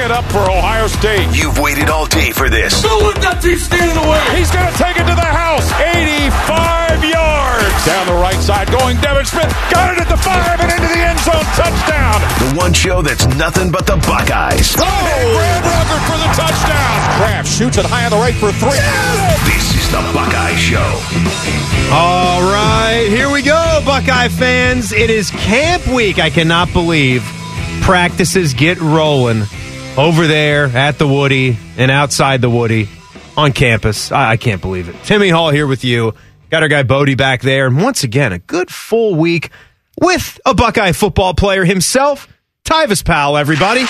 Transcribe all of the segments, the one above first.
it up for Ohio State. You've waited all day for this. Bill with that team standing away. He's going to take it to the house. 85 yards. Down the right side going Devin Smith. Got it at the five and into the end zone. Touchdown. The one show that's nothing but the Buckeyes. Oh, Brad Rucker for the touchdown. Kraft shoots it high on the right for three. This is the Buckeye Show. All right, here we go, Buckeye fans. It is camp week. I cannot believe practices get rolling over there at the Woody and outside the Woody on campus. I, I can't believe it. Timmy Hall here with you. Got our guy Bodie back there. And once again, a good full week with a Buckeye football player himself, Tyvis Powell, everybody.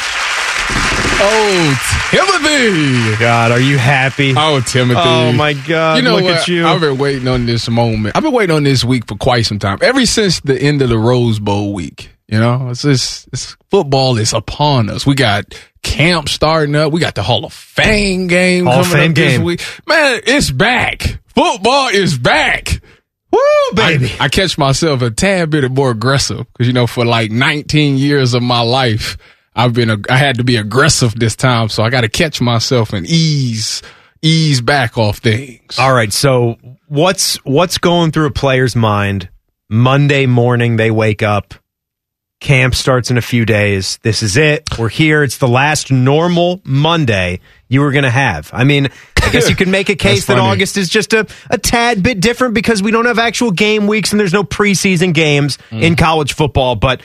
Oh, Timothy. God, are you happy? Oh, Timothy. Oh, my God. You know Look what? at you. I've been waiting on this moment. I've been waiting on this week for quite some time. Ever since the end of the Rose Bowl week. You know, it's just, it's football is upon us. We got camp starting up. We got the Hall of Fame game Hall of coming Fame up this game. week. Man, it's back. Football is back. Woo, baby. I, I catch myself a tad bit more aggressive because you know for like 19 years of my life I've been a, I had to be aggressive this time, so I got to catch myself and ease ease back off things. All right, so what's what's going through a player's mind Monday morning they wake up camp starts in a few days. This is it. We're here. It's the last normal Monday you were going to have. I mean I guess you could make a case that. August is just a, a tad bit different because we don't have actual game weeks and there's no preseason games mm. in college football but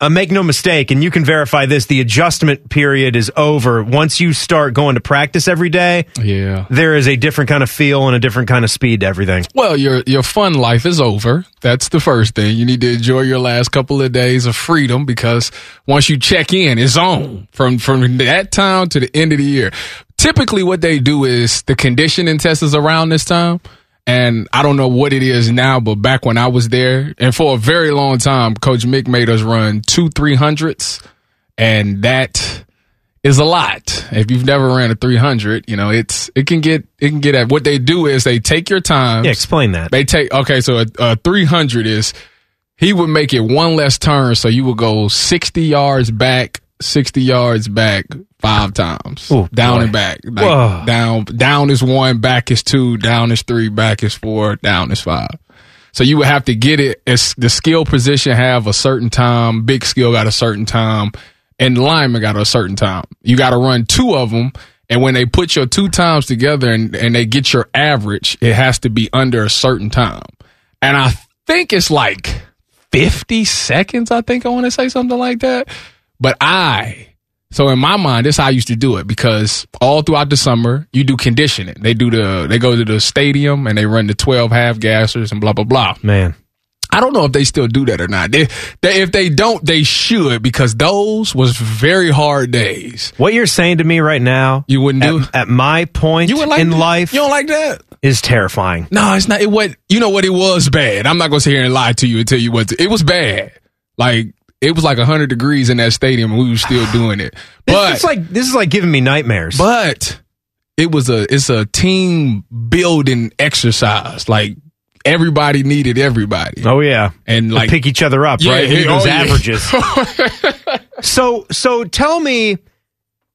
uh, make no mistake, and you can verify this: the adjustment period is over. Once you start going to practice every day, Yeah. there is a different kind of feel and a different kind of speed to everything. Well, your your fun life is over. That's the first thing. You need to enjoy your last couple of days of freedom because once you check in, it's on from from that time to the end of the year. Typically, what they do is the conditioning test is around this time. And I don't know what it is now, but back when I was there, and for a very long time, Coach Mick made us run two three hundreds, and that is a lot. If you've never ran a 300, you know, it's, it can get, it can get at what they do is they take your time. Yeah, explain that. They take, okay, so a, a 300 is, he would make it one less turn. So you would go 60 yards back, 60 yards back five times. Ooh, down boy. and back. Like Whoa. down, down is one, back is two, down is three, back is four, down is five. So you would have to get it as the skill position have a certain time, big skill got a certain time, and lineman got a certain time. You got to run two of them. And when they put your two times together and, and they get your average, it has to be under a certain time. And I think it's like 50 seconds. I think I want to say something like that. But I, so in my mind, this is how I used to do it because all throughout the summer, you do conditioning. They do the, they go to the stadium and they run the 12 half gassers and blah, blah, blah. Man, I don't know if they still do that or not. They, they, if they don't, they should because those was very hard days. what you're saying to me right now, You wouldn't do at, at my point You would like in that? life, You don't like that? is terrifying. No, it's not. It what you know what it was bad. I'm not gonna sit here and lie to you and tell you what to, it was bad. Like it was like hundred degrees in that stadium and we were still doing it. But it's like this is like giving me nightmares. but it was a it's a team building exercise. Like everybody needed everybody. oh yeah, And To like pick each other up, Yeah, right? Yeah, oh, yeah. averages. so so tell me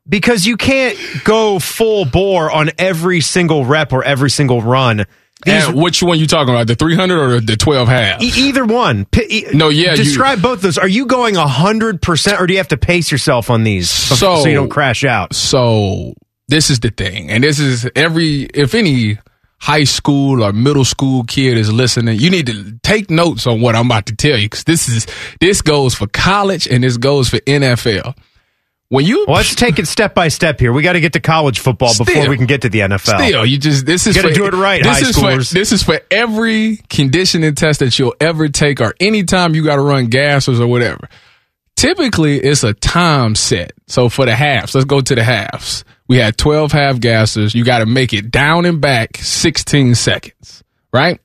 because you can't go full bore on every single rep or every single run. These and which one you talking about? The 300 or the 12 half? E- either one. P- e- No, yeah, you- Describe both those. Are you going hundred percent, or do you have to pace yourself on these so, So- so you don't crash out? So this is the thing, and this is every if any high school or middle school kid is listening, you need to take notes on what I'm about to tell you because this is this goes for college and this goes for NFL. When you Well, let's take it step by step here. We got to get to college football before we can get to the NFL. Still, you just this is You gotta do it right, This high is schoolers. for this is for every conditioning test that you'll ever take, or anytime you got to run gassers or whatever. Typically, it's a time set. So for the halves, let's go to the halves. We had twelve half gassers. You got to make it down and back sixteen seconds, right?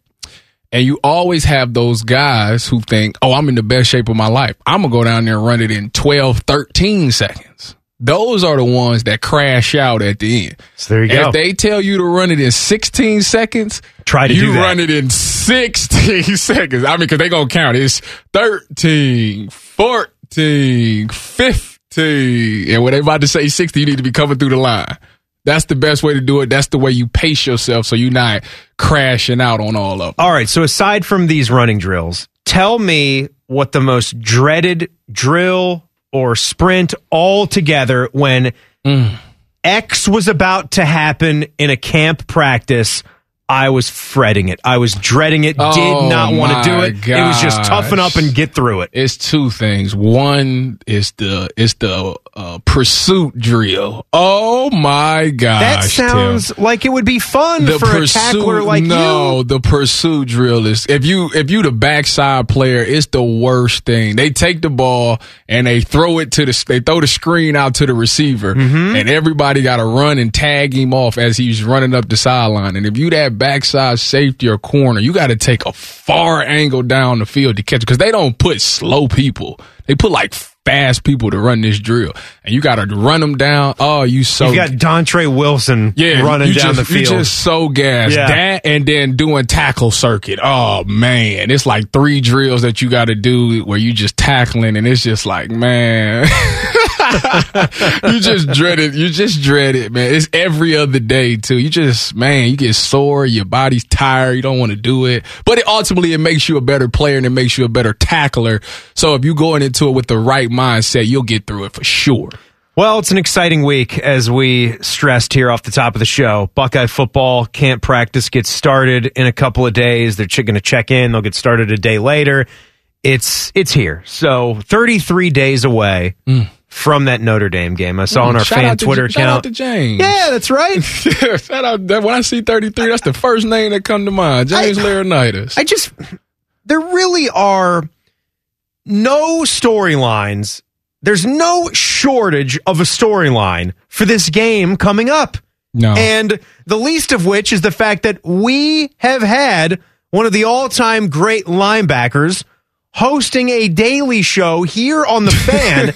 And you always have those guys who think, oh, I'm in the best shape of my life. I'm going to go down there and run it in 12, 13 seconds. Those are the ones that crash out at the end. So there you go. If they tell you to run it in 16 seconds, Try to you do that. run it in 16 seconds. I mean, because they're going to count. It's 13, 14, 15. And when they about to say 60, you need to be coming through the line. That's the best way to do it. That's the way you pace yourself so you're not crashing out on all of them. All right. So aside from these running drills, tell me what the most dreaded drill or sprint all together when mm. X was about to happen in a camp practice. I was fretting it. I was dreading it. Oh, did not want to do it. It was just toughen up and get through it. It's two things. One is the is the uh, pursuit drill. Oh my gosh! That Tim. sounds like it would be fun the for a tackler like no, you. the pursuit drill is if you if you the backside player, it's the worst thing. They take the ball and they throw it to the they throw the screen out to the receiver, Mm-hmm. and everybody got to run and tag him off as he's running up the sideline. And if you that backside safety or corner, you got to take a far angle down the field to catch because they don't put slow people. They put like fast people to run this drill, and you got to run them down. Oh, you so You've got Dontre Wilson yeah, running you down just, the field. You just so gassed. Yeah. That and then doing tackle circuit. Oh man, it's like three drills that you got to do where you just tackling, and it's just like man, you just dread it. You just dread it, man. It's every other day too. You just man, you get sore. Your body's tired. You don't want to do it, but it ultimately it makes you a better player and it makes you a better tackler. So if you going into it with the right mindset, you'll get through it for sure. Well, it's an exciting week as we stressed here off the top of the show. Buckeye football camp practice gets started in a couple of days. They're going to check in. They'll get started a day later. It's it's here. So 33 days away mm. From that Notre Dame game. I saw on our Mm. Fan Twitter shout account. out to James. yeah, that's right. Yeah, shout out. That, when I see 33, that's the first name that come to mind. James I- Laurinaitis. I just there really are no storylines. There's no shortage of a storyline for this game coming up. no. And the least of which is the fact that we have had one of the all-time great linebackers hosting a daily show here on the fan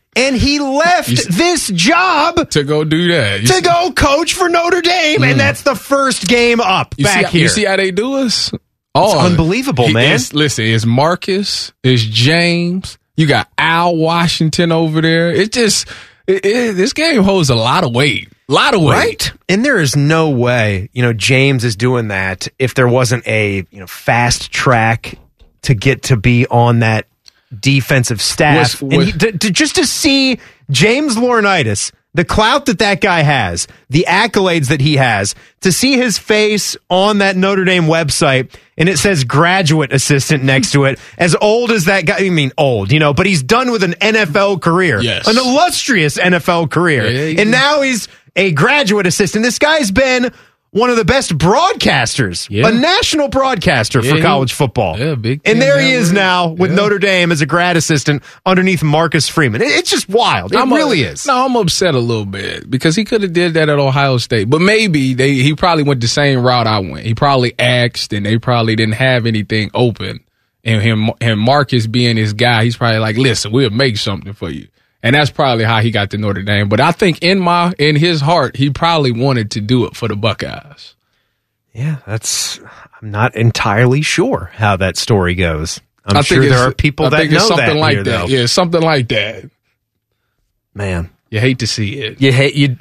and he left this job to go do that. You to see- go coach for Notre Dame and mm. that's the first game up you back see, here. You see how they do us? Oh, unbelievable, man. it's- listen, it's Marcus, it's James. You got Al Washington over there. It just it, it, this game holds a lot of weight. A lot of weight. Right. And there is no way, you know, James is doing that if there wasn't a, you know, fast track to get to be on that defensive staff. Was- and he, to, to- just to see James Laurinaitis, the clout that that guy has, the accolades that he has, to see his face on that Notre Dame website and it says graduate assistant next to it, as old as that guy, I mean old, you know, but he's done with an NFL career, Yes. an illustrious NFL career. Yeah, he- and now he's a graduate assistant. This guy's been one of the best broadcasters, Yeah. a national broadcaster Yeah, for college football. Yeah, Big and there he is now with Yeah. Notre Dame as a grad assistant underneath Marcus Freeman. It- It's just wild. It I'm a- really is. No, I'm upset a little bit because he could have did that at Ohio State, but maybe they he probably went the same route I went. He probably asked, and they probably didn't have anything open. And him and Marcus being his guy, he's probably like, "Listen, we'll make something for you." And that's probably how he got to Notre Dame. But I think in my in his heart, he probably wanted to do it for the Buckeyes. Yeah, that's. I'm not entirely sure how that story goes. I'm I sure there are people I that think know it's something that like here, that. though. Yeah, something like that. Man, You hate to see it. you hate you.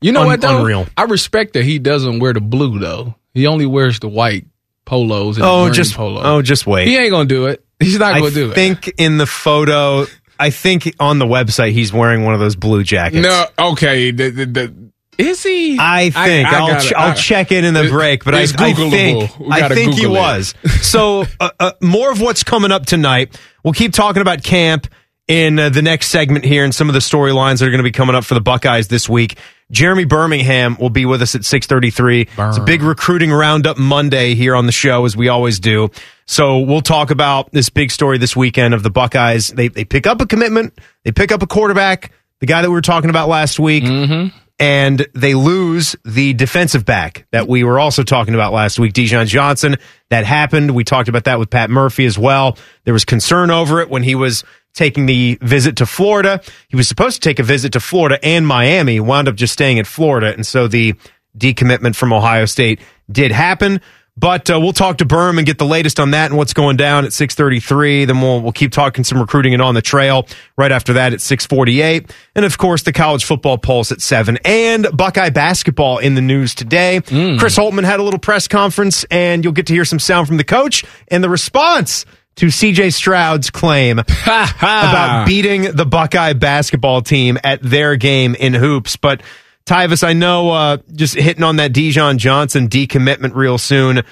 You know Un- what though? unreal. I respect that he doesn't wear the blue though. He only wears the white polos and Oh, just polo. oh, just wait. he ain't gonna do it. He's not gonna do it. I think in the photo, I think on the website he's wearing one of those blue jackets. No, okay. The, the, the, is he? I think I, will ch- I'll I- check in in the It- break, but I, I think I think he it. was. So uh, uh, more of what's coming up tonight. We'll keep talking about camp in uh, the next segment here and some of the storylines that are going to be coming up for the Buckeyes this week. Jeremy Birmingham will be with us at 6:33. It's a big recruiting roundup Monday here on the show as we always do. So we'll talk about this big story this weekend of the Buckeyes. They they pick up a commitment, they pick up a quarterback, the guy that we were talking about last week and they lose the defensive back that we were also talking about last week, Dijon Johnson. That happened. We talked about that with Pat Murphy as well. There was concern over it when he was taking the visit to Florida. He was supposed to take a visit to Florida and Miami, wound up just staying at Florida. And so the decommitment from Ohio State did happen. But uh, we'll talk to Berm and get the latest on that and what's going down at 6:33. Then we'll we'll keep talking some recruiting and on the trail right after that at 6:48, and of course the college football pulse at seven and Buckeye basketball in the news today. Chris Holtmann had a little press conference, and you'll get to hear some sound from the coach and the response to CJ Stroud's claim about beating the Buckeye basketball team at their game in hoops. But Tyvis, I know uh, just hitting on that Dijon Johnson decommitment real soon,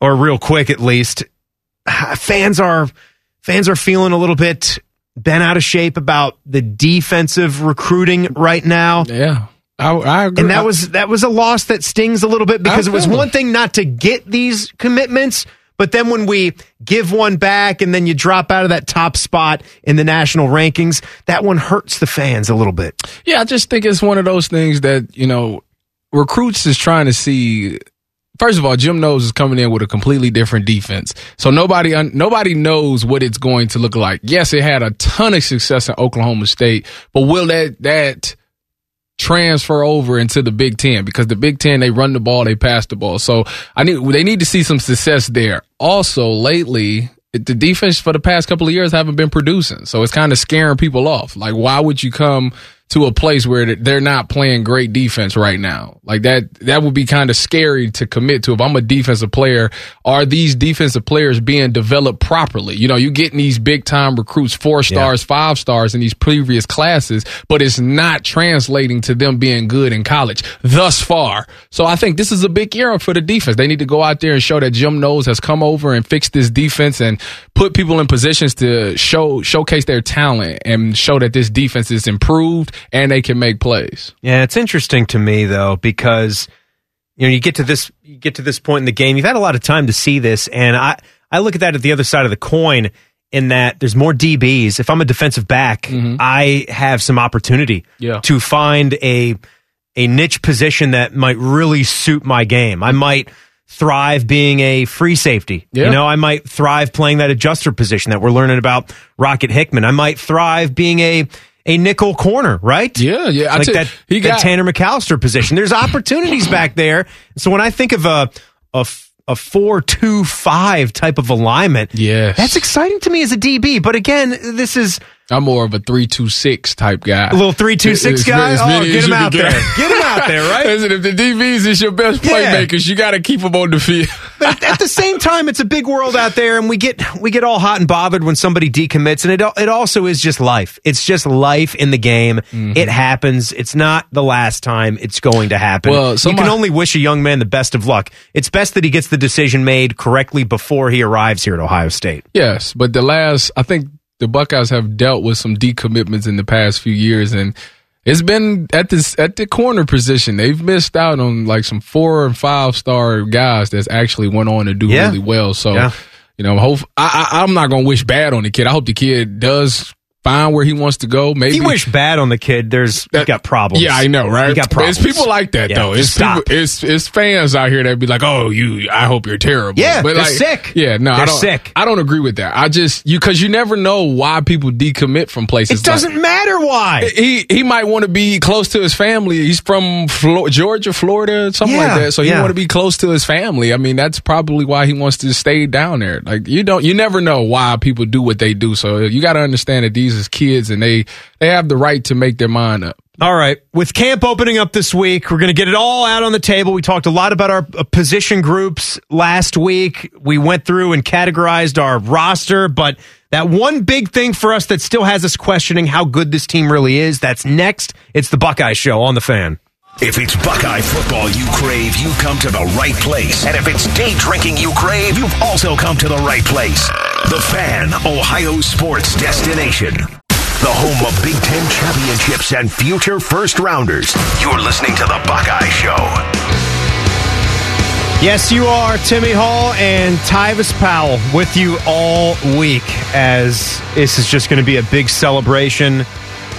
or real quick at least. Fans are fans are feeling a little bit bent out of shape about the defensive recruiting right now. Yeah. I, I agree. And that was that was a loss that stings a little bit because it was one thing not to get these commitments, but then when we give one back and then you drop out of that top spot in the national rankings, that one hurts the fans a little bit. Yeah, I just think it's one of those things that, you know, recruits is trying to see. First of all, Jim Knowles is coming in with a completely different defense. So nobody nobody knows what it's going to look like. Yes, it had a ton of success in Oklahoma State, but will that that transfer over into the Big Ten? Because the Big Ten, they run the ball, they pass the ball. So I need they need to see some success there. Also, lately, the defense for the past couple of years haven't been producing. So it's kind of scaring people off. Like, why would you come to a place where they're not playing great defense right now? Like that, that would be kind of scary to commit to. If I'm a defensive player, are these defensive players being developed properly? You know, you're getting these big time recruits, four stars, five stars in these previous classes, but it's not translating to them being good in college thus far. So I think this is a big era for the defense. They need to go out there and show that Jim Knowles has come over and fixed this defense and put people in positions to show showcase their talent and show that this defense is improved and they can make plays. Yeah, it's interesting to me though because you know you get to this you get to this point in the game. You've had a lot of time to see this, and I I look at that at the other side of the coin in that there's more DBs. If I'm a defensive back, I have some opportunity Mm-hmm. Yeah. to find a a niche position that might really suit my game. I might thrive being a free safety. Yeah. You know, I might thrive playing that adjuster position that we're learning about Rocket Hickman. I might thrive being a a nickel corner, right? Yeah, yeah. I like tell- that, he that got- Tanner McCalister position. There's opportunities back there. So when I think of a a four two five type of alignment, Yes. that's exciting to me as a DB. But again, this is I'm more of a three two six type guy. a little three two six guy. as Oh, get him out there, get. get him out there, right? Listen, if the DBs is your best Yeah. playmakers, you got to keep them on the field. But at the same time, it's a big world out there, and we get we get all hot and bothered when somebody decommits, and it it also is just life. It's just life in the game. Mm-hmm. It happens. It's not the last time it's going to happen. Well, you can only wish a young man the best of luck. It's best that he gets the decision made correctly before he arrives here at Ohio State. Yes, but the last, I think the Buckeyes have dealt with some decommitments in the past few years, and it's been at this at the corner position. They've missed out on like some four and five star guys that's actually went on to do Yeah. really well. So, Yeah. you know, hope I, I, I'm not gonna wish bad on the kid. I hope the kid does find where he wants to go. Maybe you wish bad on the kid, there's you got problems. Yeah, I know, right? You got problems. It's people like that Yeah, though. It's people, it's it's fans out here that be like, "Oh, you, I hope you're terrible." Yeah, but they're like, sick. Yeah, no, I They're don't. sick. I don't agree with that. I just you because you never know why people decommit from places. It doesn't matter why. He he might want to be close to his family. He's from Flo- Georgia, Florida, something Yeah, like that. So he yeah. want to be close to his family. I mean, that's probably why he wants to stay down there. Like you don't, you never know why people do what they do. So you got to understand that these is kids and they they have the right to make their mind up. All right. With camp opening up this week, we're going to get it all out on the table. We talked a lot about our uh, position groups last week. We went through and categorized our roster, but that one big thing for us that still has us questioning how good this team really is, that's next. It's the Buckeye Show on the fan. If it's Buckeye football you crave, you come to the right place. And if it's day drinking you crave, you've also come to the right place. The Fan, Ohio sports destination. The home of Big Ten championships and future first rounders. You're listening to the Buckeye Show. Yes, you are Timmy Hall and Tyvis Powell with you all week as this is just going to be a big celebration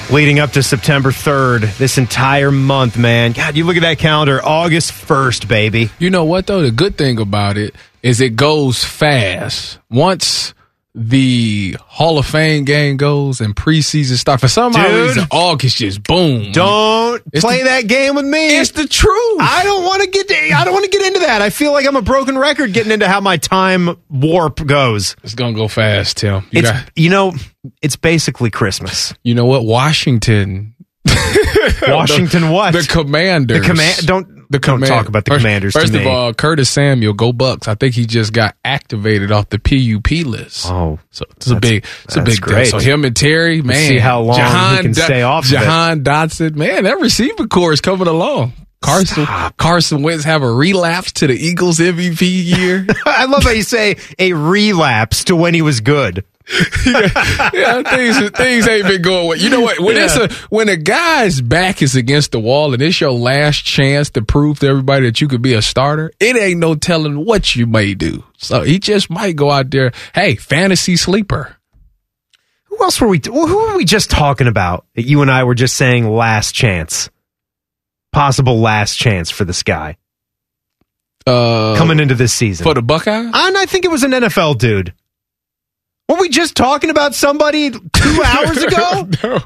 leading up to September 3rd. This entire month, man. God, you look at that calendar, August 1st, baby. You know what though? The good thing about it is it goes fast. Once the Hall of Fame game goes and preseason stuff. For some Dude. reason, August just boom. Don't It's play the- that game with me. It's the truth. I don't want to get. I don't want to get into that. I feel like I'm a broken record getting into how my time warp goes. it's gonna go fast, Tim. You, It's got, you know, it's basically Christmas. you know what? Washington. Washington, what? The Commanders. The command. Don't The don't command- talk about the first, Commanders. First of all, Curtis Samuel, go Bucks. I think he just got activated off the PUP list. oh, So it's a big, it's a big great. deal. So him and Terry, man, see how long he can stay off. Jahan Dotson, man, that receiver core is coming along. Carson Carson Wentz have a relapse to the Eagles MVP year. I love how you say a relapse to when he was good. Yeah, things things ain't been going well. You know what? When it's a when a guy's back is against the wall and it's your last chance to prove to everybody that you could be a starter, it ain't no telling what you may do. So he just might go out there. Hey, fantasy sleeper. Who else were we? Who were we just talking about? That you and I were just saying last chance, possible last chance for this guy Uh, coming into this season. for the Buckeyes. and I think it was an NFL dude. Were we just talking about somebody two hours ago? no.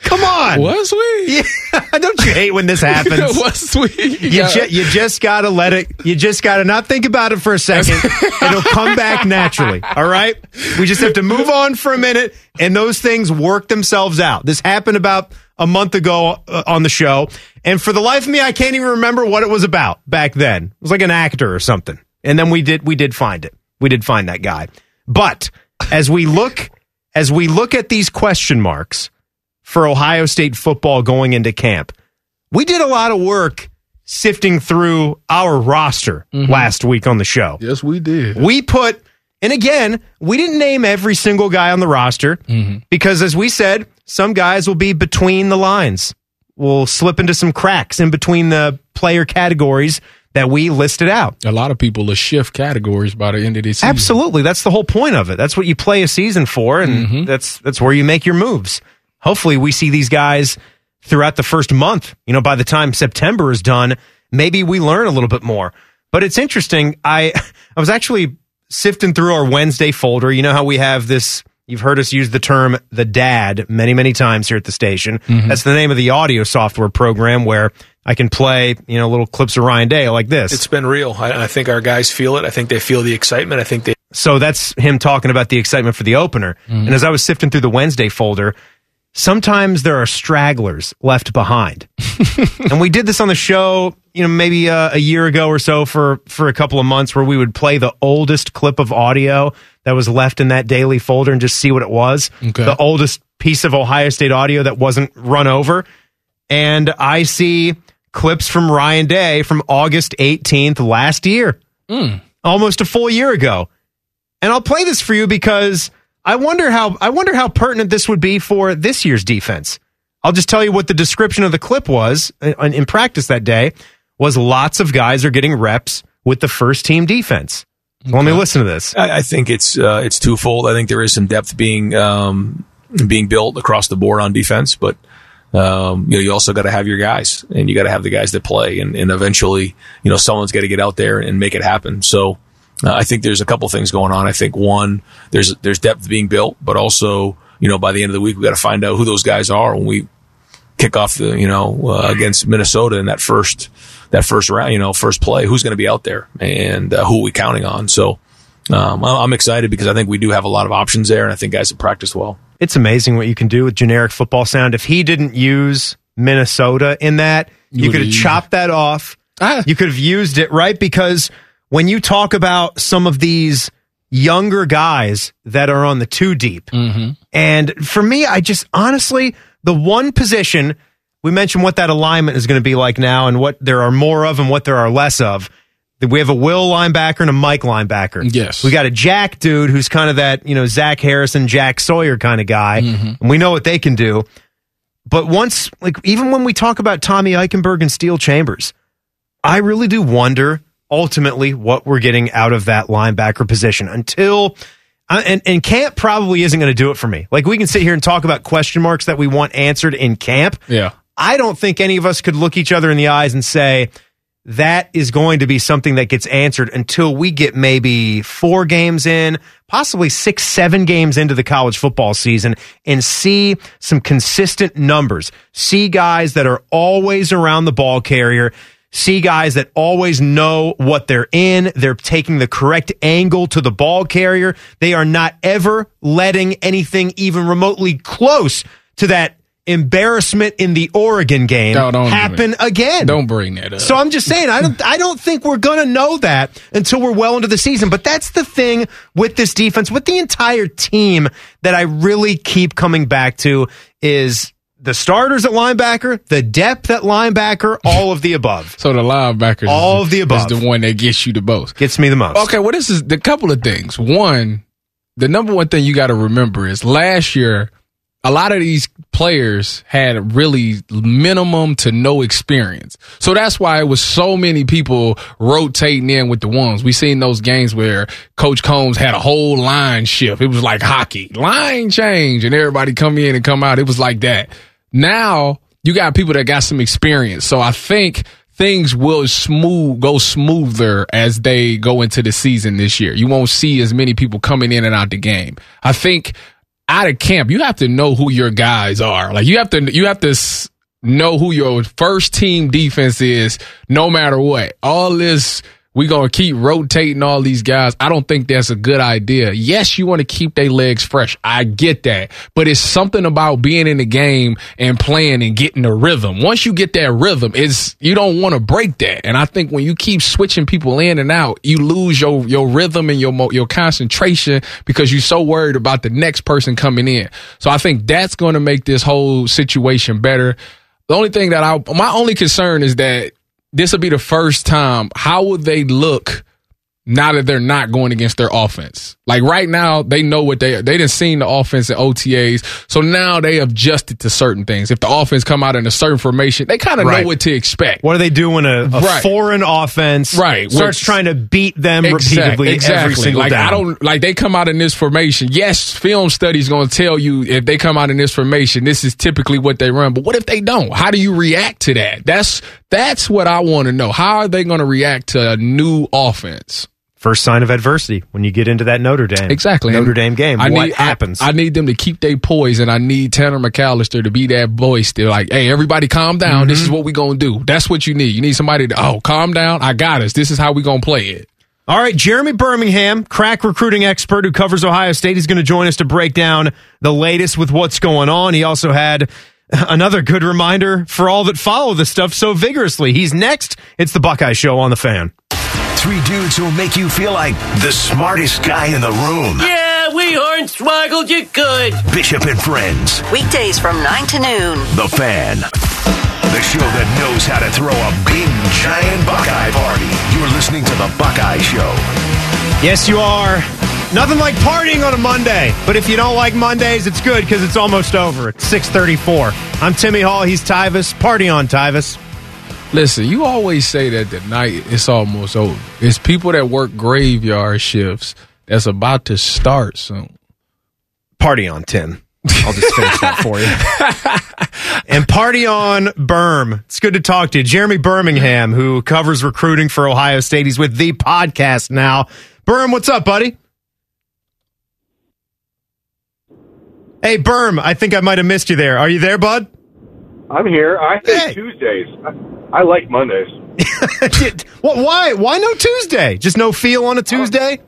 Come on. Was we? Yeah. Don't you hate when this happens? Was we? You, Yeah. ju- you just gotta let it. You just gotta not think about it for a second. It'll come back naturally. All right. We just have to move on for a minute, and those things work themselves out. This happened about a month ago uh, on the show, and for the life of me, I can't even remember what it was about back then. It was like an actor or something, and then we did we did find it. We did find that guy. But as we look as we look at these question marks for Ohio State football going into camp, we did a lot of work sifting through our roster mm-hmm. last week on the show. yes, we did. We put, and again, we didn't name every single guy on the roster mm-hmm. because, as we said, some guys will be between the lines. We'll slip into some cracks in between the player categories that we listed out. A lot of people will shift categories by the end of this season. Absolutely, that's the whole point of it. That's what you play a season for, and mm-hmm. that's that's where you make your moves. Hopefully, we see these guys throughout the first month. You know, by the time September is done, maybe we learn a little bit more. But it's interesting. I I was actually sifting through our Wednesday folder. You know how we have this. You've heard us use the term the dad many, many times here at the station. Mm-hmm. That's the name of the audio software program where I can play, you know, little clips of Ryan Day like this. It's been real. I, I think our guys feel it. I think they feel the excitement. I think they So that's him talking about the excitement for the opener. Mm-hmm. And as I was sifting through the Wednesday folder, sometimes there are stragglers left behind. and we did this on the show, you know, maybe uh, a year ago or so for for a couple of months where we would play the oldest clip of audio that was left in that daily folder and just see what it was. Okay. The oldest piece of Ohio State audio that wasn't run over. And I see clips from Ryan Day from August 18th last year. Almost a full year ago. And I'll play this for you because I wonder how I wonder how pertinent this would be for this year's defense. I'll just tell you what the description of the clip was in, in practice that day was lots of guys are getting reps with the first team defense. Let me listen to this. I, I think it's uh, it's twofold. I think there is some depth being um, being built across the board on defense, but um, you know you also got to have your guys, and you got to have the guys that play, and, and eventually you know someone's got to get out there and make it happen. So uh, I think there's a couple things going on. I think one there's there's depth being built, but also you know by the end of the week we got to find out who those guys are when we kick off the you know uh, against Minnesota in that first that first round you know first play who's going to be out there and uh, who are we counting on so um, I- I'm excited because I think we do have a lot of options there and I think guys have practiced well It's amazing what you can do with generic football sound. If he didn't use Minnesota in that, you, You could have chopped that off. Ah. You could have used it, right? Because when you talk about some of these younger guys that are on the two deep, and for me, I just honestly, the one position we mentioned what that alignment is going to be like now and what there are more of and what there are less of. We have a Will linebacker and a Mike linebacker. Yes. We got a Jack dude who's kind of that, you know, Zach Harrison, Jack Sawyer kind of guy. Mm-hmm. And we know what they can do. But once, like, even when we talk about Tommy Eichenberg and Steele Chambers, I really do wonder ultimately what we're getting out of that linebacker position until. Uh, And, and camp probably isn't going to do it for me. Like, we can sit here and talk about question marks that we want answered in camp. Yeah. I don't think any of us could look each other in the eyes and say, that is going to be something that gets answered until we get maybe four games in, possibly six, seven games into the college football season and see some consistent numbers. See guys that are always around the ball carrier. See guys that always know what they're in. They're taking the correct angle to the ball carrier. They are not ever letting anything even remotely close to that embarrassment in the Oregon game No, don't happen again. Don't bring that up. So I'm just saying, I don't, I don't think we're gonna know that until we're well into the season. But that's the thing with this defense, with the entire team, that I really keep coming back to is the starters at linebacker, the depth at linebacker, all of the above so the linebacker, All of the above. is the one that gets you the most. gets me the most. Okay, well, this is the couple of things. One, the number one thing you got to remember is last year, a lot of these players had really minimum to no experience. So that's why it was so many people rotating in with the ones. We seen those games where Coach Coombs had a whole line shift. It was like hockey. Line change and everybody come in and come out. It was like that. Now you got people that got some experience. So I think things will smooth go smoother as they go into the season this year. You won't see as many people coming in and out the game. I think out of camp, you have to know who your guys are. Like you have to you have to know who your first team defense is no matter what. All this we going to keep rotating all these guys. I don't think that's a good idea. Yes, you want to keep their legs fresh. I get that. But it's something about being in the game and playing and getting the rhythm. Once you get that rhythm, it's you don't want to break that. And I think when you keep switching people in and out, you lose your your rhythm and your your concentration because you're so worried about the next person coming in. So I think that's going to make this whole situation better. The only thing that I my only concern is that this will be the first time. How would they look now that they're not going against their offense? Like right now, they know what they they didn't seen the offense in OTAs, so now they adjusted to certain things. If the offense come out in a certain formation, they kind of Right. know what to expect. What do they do when a, a Right. foreign offense Right. starts Which- trying to beat them Exact- repeatedly every single like down? I don't like they come out in this formation. Yes, film studies going to tell you if they come out in this formation, this is typically what they run. But what if they don't? How do you react to that? That's that's what I want to know. How are they going to react to a new offense? First sign of adversity when you get into that Notre Dame Exactly. Notre And Dame game. I what need, happens? I, I need them to keep their poise, and I need Tanner McCalister to be that voice. They're like, "Hey, everybody, calm down. This Mm-hmm. is what we gonna do. That's what you need. You need somebody to, oh, calm down. I got us. This is how we gonna play it." All right, Jeremy Birmingham, crack recruiting expert who covers Ohio State, is going to join us to break down the latest with what's going on. He also had another good reminder for all that follow this stuff so vigorously. He's next. It's the Buckeye Show on the fan. Three dudes who'll make you feel like the smartest guy in the room. Yeah, we hornswoggled you good. Bishop and Friends. Weekdays from 9 to noon. The Fan. The show that knows how to throw a big, giant Buckeye party. You're listening to The Buckeye Show. Yes, you are. Nothing like partying on a Monday, but if you don't like Mondays, it's good because it's almost over. It's 634. I'm Timmy Hall. He's Tyvis. Party on, Tyvis. Listen, you always say that the night it's almost over. It's people that work graveyard shifts that's about to start soon. Party on, Tim. I'll just finish that for you. and party on, Berm. It's good to talk to you. Jeremy Birmingham, who covers recruiting for Ohio State. He's with the podcast now. Berm, what's up, buddy? Hey, Berm, I think I might have missed you there. Are you there, bud? I'm here. I hate Hey. Tuesdays. I, I like Mondays. what, why? Why no Tuesday? Just no feel on a Tuesday?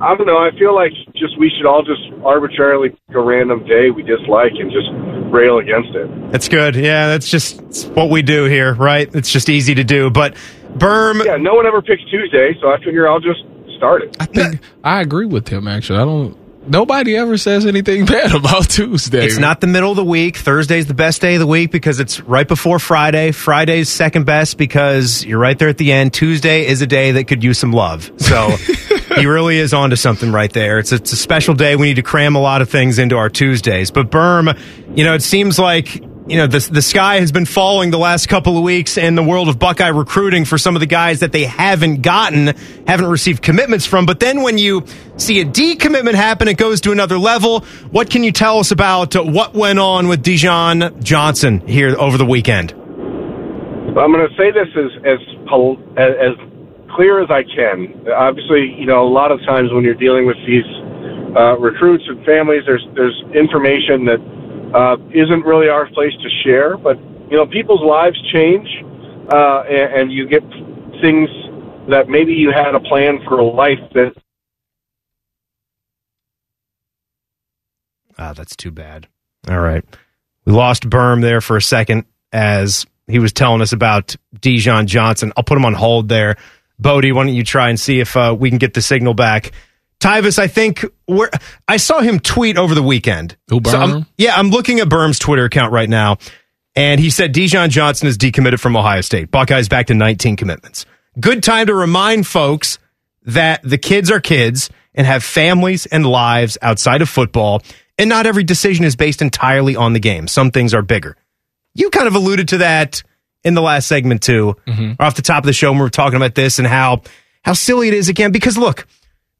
I don't know. I feel like just we should all just arbitrarily pick a random day we dislike and just rail against it. That's good. Yeah, that's just what we do here, right? It's just easy to do. But Berm, Yeah, no one ever picks Tuesday, so I figure I'll just start it. I think I agree with him. Actually, I don't. Nobody ever says anything bad about Tuesday. It's not the middle of the week. Thursday's the best day of the week because it's right before Friday. Friday's second best because you're right there at the end. Tuesday is a day that could use some love. So he really is onto something right there. It's a, it's a special day. We need to cram a lot of things into our Tuesdays. But Berm, you know, it seems like you know the the sky has been falling the last couple of weeks in the world of Buckeye recruiting for some of the guys that they haven't gotten, haven't received commitments from. But then when you see a decommitment happen, it goes to another level. What can you tell us about what went on with Dijon Johnson here over the weekend? I'm going to say this as as as as clear as I can. Obviously, you know, a lot of times when you're dealing with these uh, recruits and families, there's there's information that uh, isn't really our place to share. But you know, people's lives change, uh, and, and you get things that maybe you had a plan for a life that Ah, that's too bad. All right. We lost Berm there for a second as he was telling us about Dijon Johnson. I'll put him on hold there. Bodie, why don't you try and see if uh, we can get the signal back? Tyvis, I think we're, I saw him tweet over the weekend. Who, So I'm- yeah, I'm looking at Berm's Twitter account right now, and he said Dijon Johnson is decommitted from Ohio State. Buckeyes back to 19 commitments. Good time to remind folks that the kids are kids and have families and lives outside of football, and not every decision is based entirely on the game. Some things are bigger. You kind of alluded to that in the last segment too, mm-hmm. off the top of the show when we were talking about this and how how silly it is again. Because look,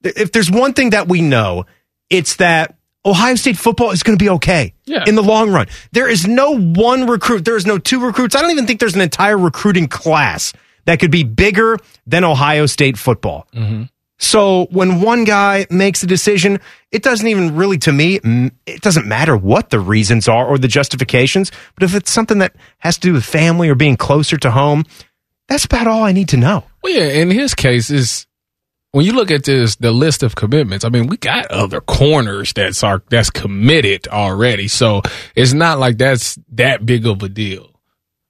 if there's one thing that we know, it's that Ohio State football is going to be okay Yeah. in the long run. There is no one recruit. There is no two recruits. I don't even think there's an entire recruiting class that could be bigger than Ohio State football. Mm-hmm. So when one guy makes a decision, it doesn't even really, to me, it doesn't matter what the reasons are or the justifications. But if it's something that has to do with family or being closer to home, that's about all I need to know. Well, yeah, in his case is when you look at this the list of commitments. I mean, we got other corners that's are that's committed already, so it's not like that's that big of a deal.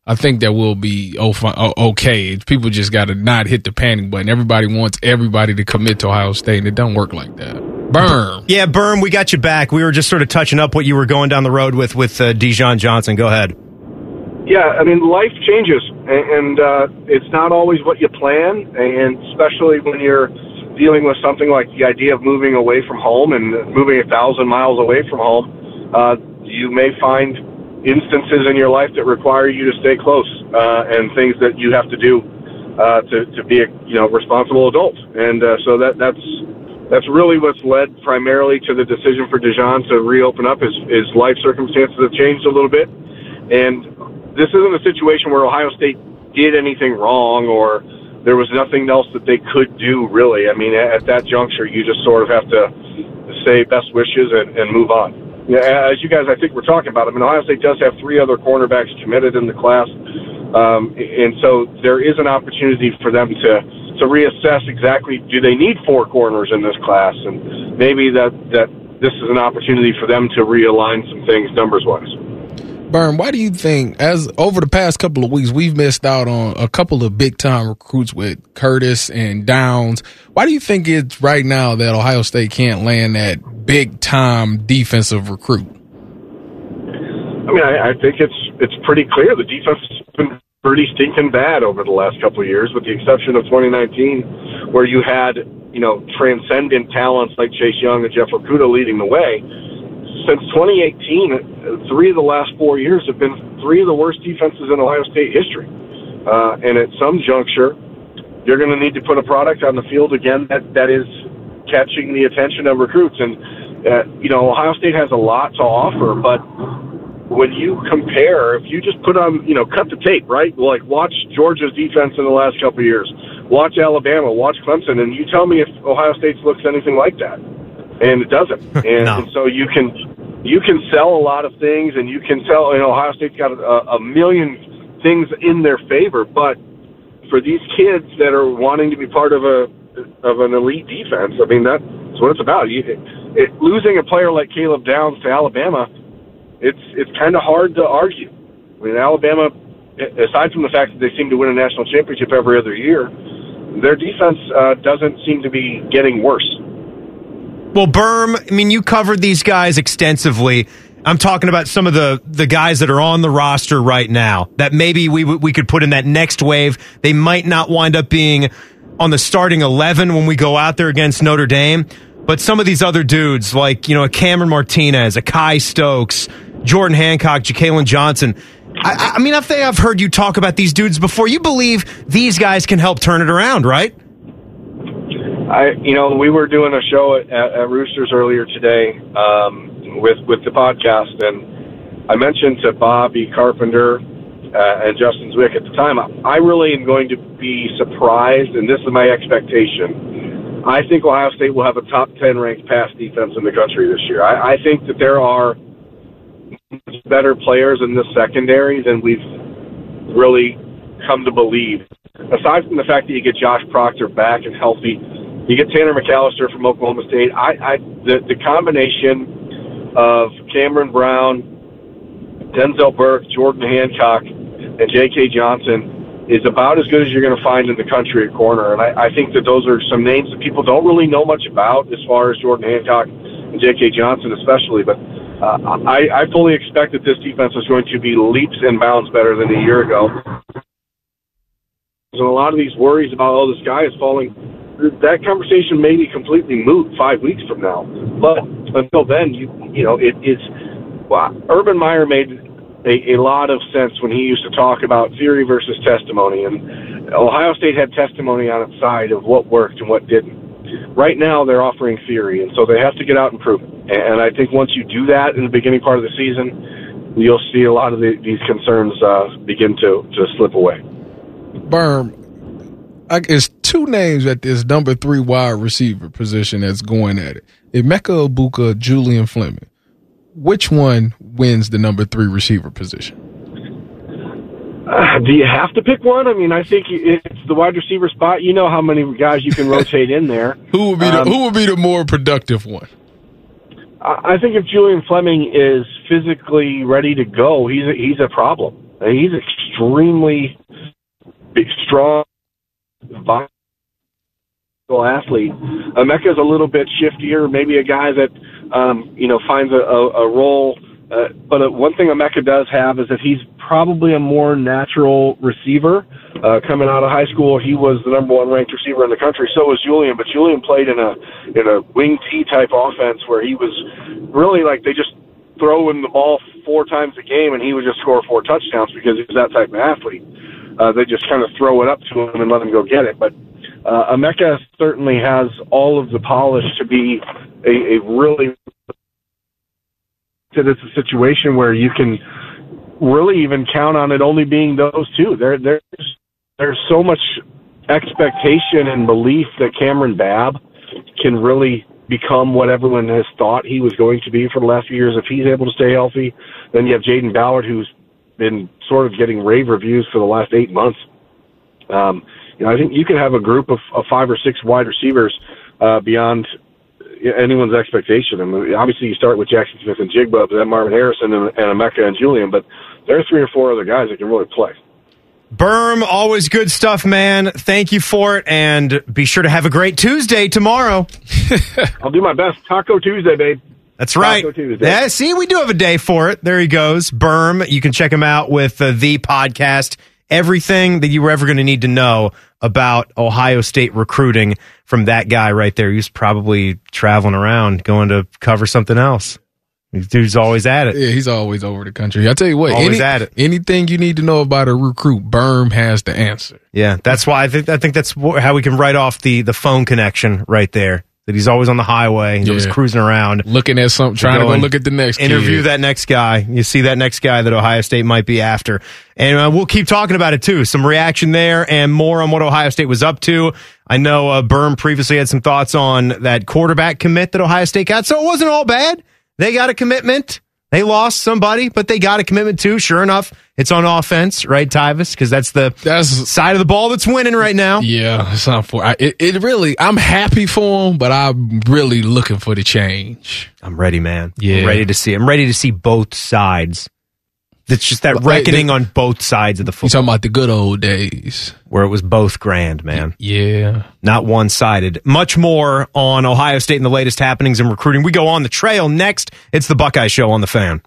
I think that will be o- fi- o- okay. People just got to not hit the panic button. Everybody wants everybody to commit to Ohio State, and it don't work like that. Berm. Yeah, Berm, we got you back. We were just sort of touching up what you were going down the road with with uh, Dijon Johnson. Go ahead. Yeah, I mean, life changes, a- and uh, it's not always what you plan, and especially when you're dealing with something like the idea of moving away from home and moving a thousand miles away from home. Uh, you may find instances in your life that require you to stay close, uh, and things that you have to do uh, to to be a you know responsible adult, and uh, so that that's that's really what's led primarily to the decision for Dijon to reopen up. His his life circumstances have changed a little bit, and this isn't a situation where Ohio State did anything wrong or there was nothing else that they could do really. I mean, at that juncture, you just sort of have to say best wishes and, and move on. Yeah, as you guys, I think we're talking about. I mean, Ohio State does have three other cornerbacks committed in the class, um, and so there is an opportunity for them to to reassess exactly do they need four corners in this class, and maybe that that this is an opportunity for them to realign some things numbers wise. Berm, why do you think, as over the past couple of weeks, we've missed out on a couple of big time recruits with Curtis and Downs? Why do you think it's right now that Ohio State can't land that big time defensive recruit? I mean, I, I think it's it's pretty clear the defense has been pretty stinking bad over the last couple of years, with the exception of 2019, where you had you know transcendent talents like Chase Young and Jeff Okudah leading the way. Since 2018, three of the last four years have been three of the worst defenses in Ohio State history. Uh, and at some juncture, you're going to need to put a product on the field again that that is catching the attention of recruits. And uh, you know, Ohio State has a lot to offer, but when you compare, if you just put on, you know, cut the tape, right? Like watch Georgia's defense in the last couple of years, watch Alabama, watch Clemson, and you tell me if Ohio State looks anything like that, and it doesn't. And, No. and so you can you can sell a lot of things, and you can sell. You know, Ohio State's got a, a million things in their favor, but for these kids that are wanting to be part of a of an elite defense, I mean that's what it's about. You, it, losing a player like Caleb Downs to Alabama it's it's kind of hard to argue. I mean, Alabama, aside from the fact that they seem to win a national championship every other year, their defense uh, doesn't seem to be getting worse. Well, Berm, I mean, you covered these guys extensively. I'm talking about some of the the guys that are on the roster right now that maybe we we could put in that next wave. They might not wind up being on the starting 11 when we go out there against Notre Dame, but some of these other dudes like, you know, a Cameron Martinez, a Kye Stokes, Jordan Hancock, Jalen Johnson. I- I mean, I think I've heard you talk about these dudes before. You believe these guys can help turn it around, right? I, you know, we were doing a show at, at Roosters earlier today um, with with the podcast, and I mentioned to Bobby Carpenter uh, and Justin Zwick at the time. I really am going to be surprised, and this is my expectation. I think Ohio State will have a top 10 ranked pass defense in the country this year. I, I think that there are better players in this secondary than we've really come to believe. Aside from the fact that you get Josh Proctor back and healthy, you get Tanner McCalister from Oklahoma State. I, I the, the combination of Cameron Brown, Denzel Burke, Jordan Hancock, and J.K. Johnson is about as good as you're going to find in the country at corner. And I, I think that those are some names that people don't really know much about as far as Jordan Hancock and J.K. Johnson, especially. But uh, I, I fully expect that this defense is going to be leaps and bounds better than a year ago. And a lot of these worries about, oh, the sky is falling, that conversation may be completely moot five weeks from now. But until then, you you know, it's well, Urban Meyer made a, a lot of sense when he used to talk about theory versus testimony, and Ohio State had testimony on its side of what worked and what didn't. Right now, they're offering theory, and so they have to get out and prove it. And I think once you do that in the beginning part of the season, you'll see a lot of the, these concerns uh, begin to, to slip away. Berm, I, it's two names at this number three wide receiver position that's going at it. Emeka Egbuka, Julian Fleming. Which one wins the number three receiver position? Uh, do you have to pick one? I mean, I think it's the wide receiver spot. You know how many guys you can rotate in there. who would be the, um, who would be the more productive one? I think if Julian Fleming is physically ready to go, he's a, he's a problem. He's extremely big, strong, vital athlete. Emeka's a little bit shiftier, maybe a guy that um, you know finds a, a, a role. Uh, but uh, one thing Emeka does have is that he's probably a more natural receiver. Uh, coming out of high school, he was the number one ranked receiver in the country. So was Julian, but Julian played in a in a wing T type offense where he was really like they just throw him the ball four times a game and he would just score four touchdowns because he's that type of athlete. Uh, they just kind of throw it up to him and let him go get it. But uh, Emeka certainly has all of the polish to be a, a really that it's a situation where you can really even count on it only being those two. There, there's there's so much expectation and belief that Kamryn Babb can really become what everyone has thought he was going to be for the last few years. If he's able to stay healthy, then you have Jayden Ballard, who's been sort of getting rave reviews for the last eight months. Um, you know, I think you can have a group of, of five or six wide receivers uh, beyond anyone's expectation. I mean, obviously, you start with Jackson Smith-Njigba, then Marvin Harrison and, and Emeka and Julian, but there are three or four other guys that can really play. Berm, always good stuff, man. Thank you for it, and be sure to have a great Tuesday tomorrow. I'll do my best. Taco Tuesday, babe. That's right. Yeah, see, we do have a day for it. There he goes. Berm. You can check him out with uh, the podcast. Everything that you were ever going to need to know about Ohio State recruiting from that guy right there. He's probably traveling around going to cover something else. Dude's always at it. Yeah, he's always over the country. I tell you what, always any, at it. Anything you need to know about a recruit, Berm has the answer. Yeah, that's why I think I think that's how we can write off the the phone connection right there. That he's always on the highway, he's yeah. always cruising around, looking at something, trying to go look at the next. Interview kid. that next guy. You see that next guy that Ohio State might be after, and uh, we'll keep talking about it too. Some reaction there, and more on what Ohio State was up to. I know uh, Berm previously had some thoughts on that quarterback commit that Ohio State got, so it wasn't all bad. They got a commitment. They lost somebody, but they got a commitment too. Sure enough, it's on offense, right, Tyvis? Because that's the that's, side of the ball that's winning right now. Yeah, it's not for it. It really. I'm happy for him, but I'm really looking for the change. I'm ready, man. Yeah, I'm ready to see. I'm ready to see both sides. It's just that reckoning on both sides of the football. You talking about the good old days where it was both grand, man. Yeah, not one sided. Much more on Ohio State and the latest happenings in recruiting. We go on the trail next. It's the Buckeye Show on the Fan.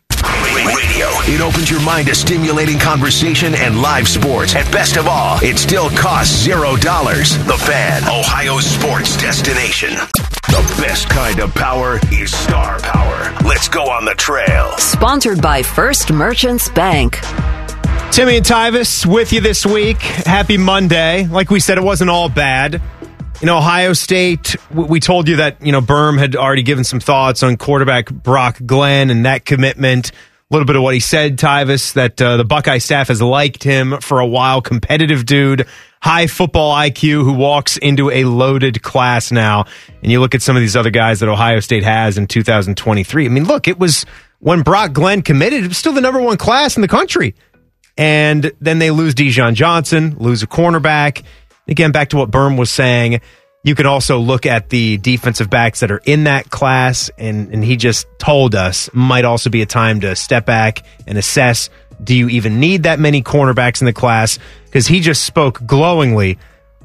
Radio. It opens your mind to stimulating conversation and live sports. And best of all, it still costs zero dollars. The Fan, Ohio sports destination. The best kind of power is star power. Let's go on the trail. Sponsored by First Merchants Bank. Timmy and Tyvis with you this week. Happy Monday. Like we said, it wasn't all bad. In Ohio State, we told you that, you know, Berm had already given some thoughts on quarterback Brock Glenn and that commitment little bit of what he said, Tyvis, that uh, the Buckeye staff has liked him for a while. Competitive dude, high football IQ who walks into a loaded class now. And you look at some of these other guys that Ohio State has in 2023. I mean, look, it was when Brock Glenn committed, it was still the number one class in the country. And then they lose Dijon Johnson, lose a cornerback. Again, back to what Berm was saying. You can also look at the defensive backs that are in that class, and, and he just told us might also be a time to step back and assess do you even need that many cornerbacks in the class? Because he just spoke glowingly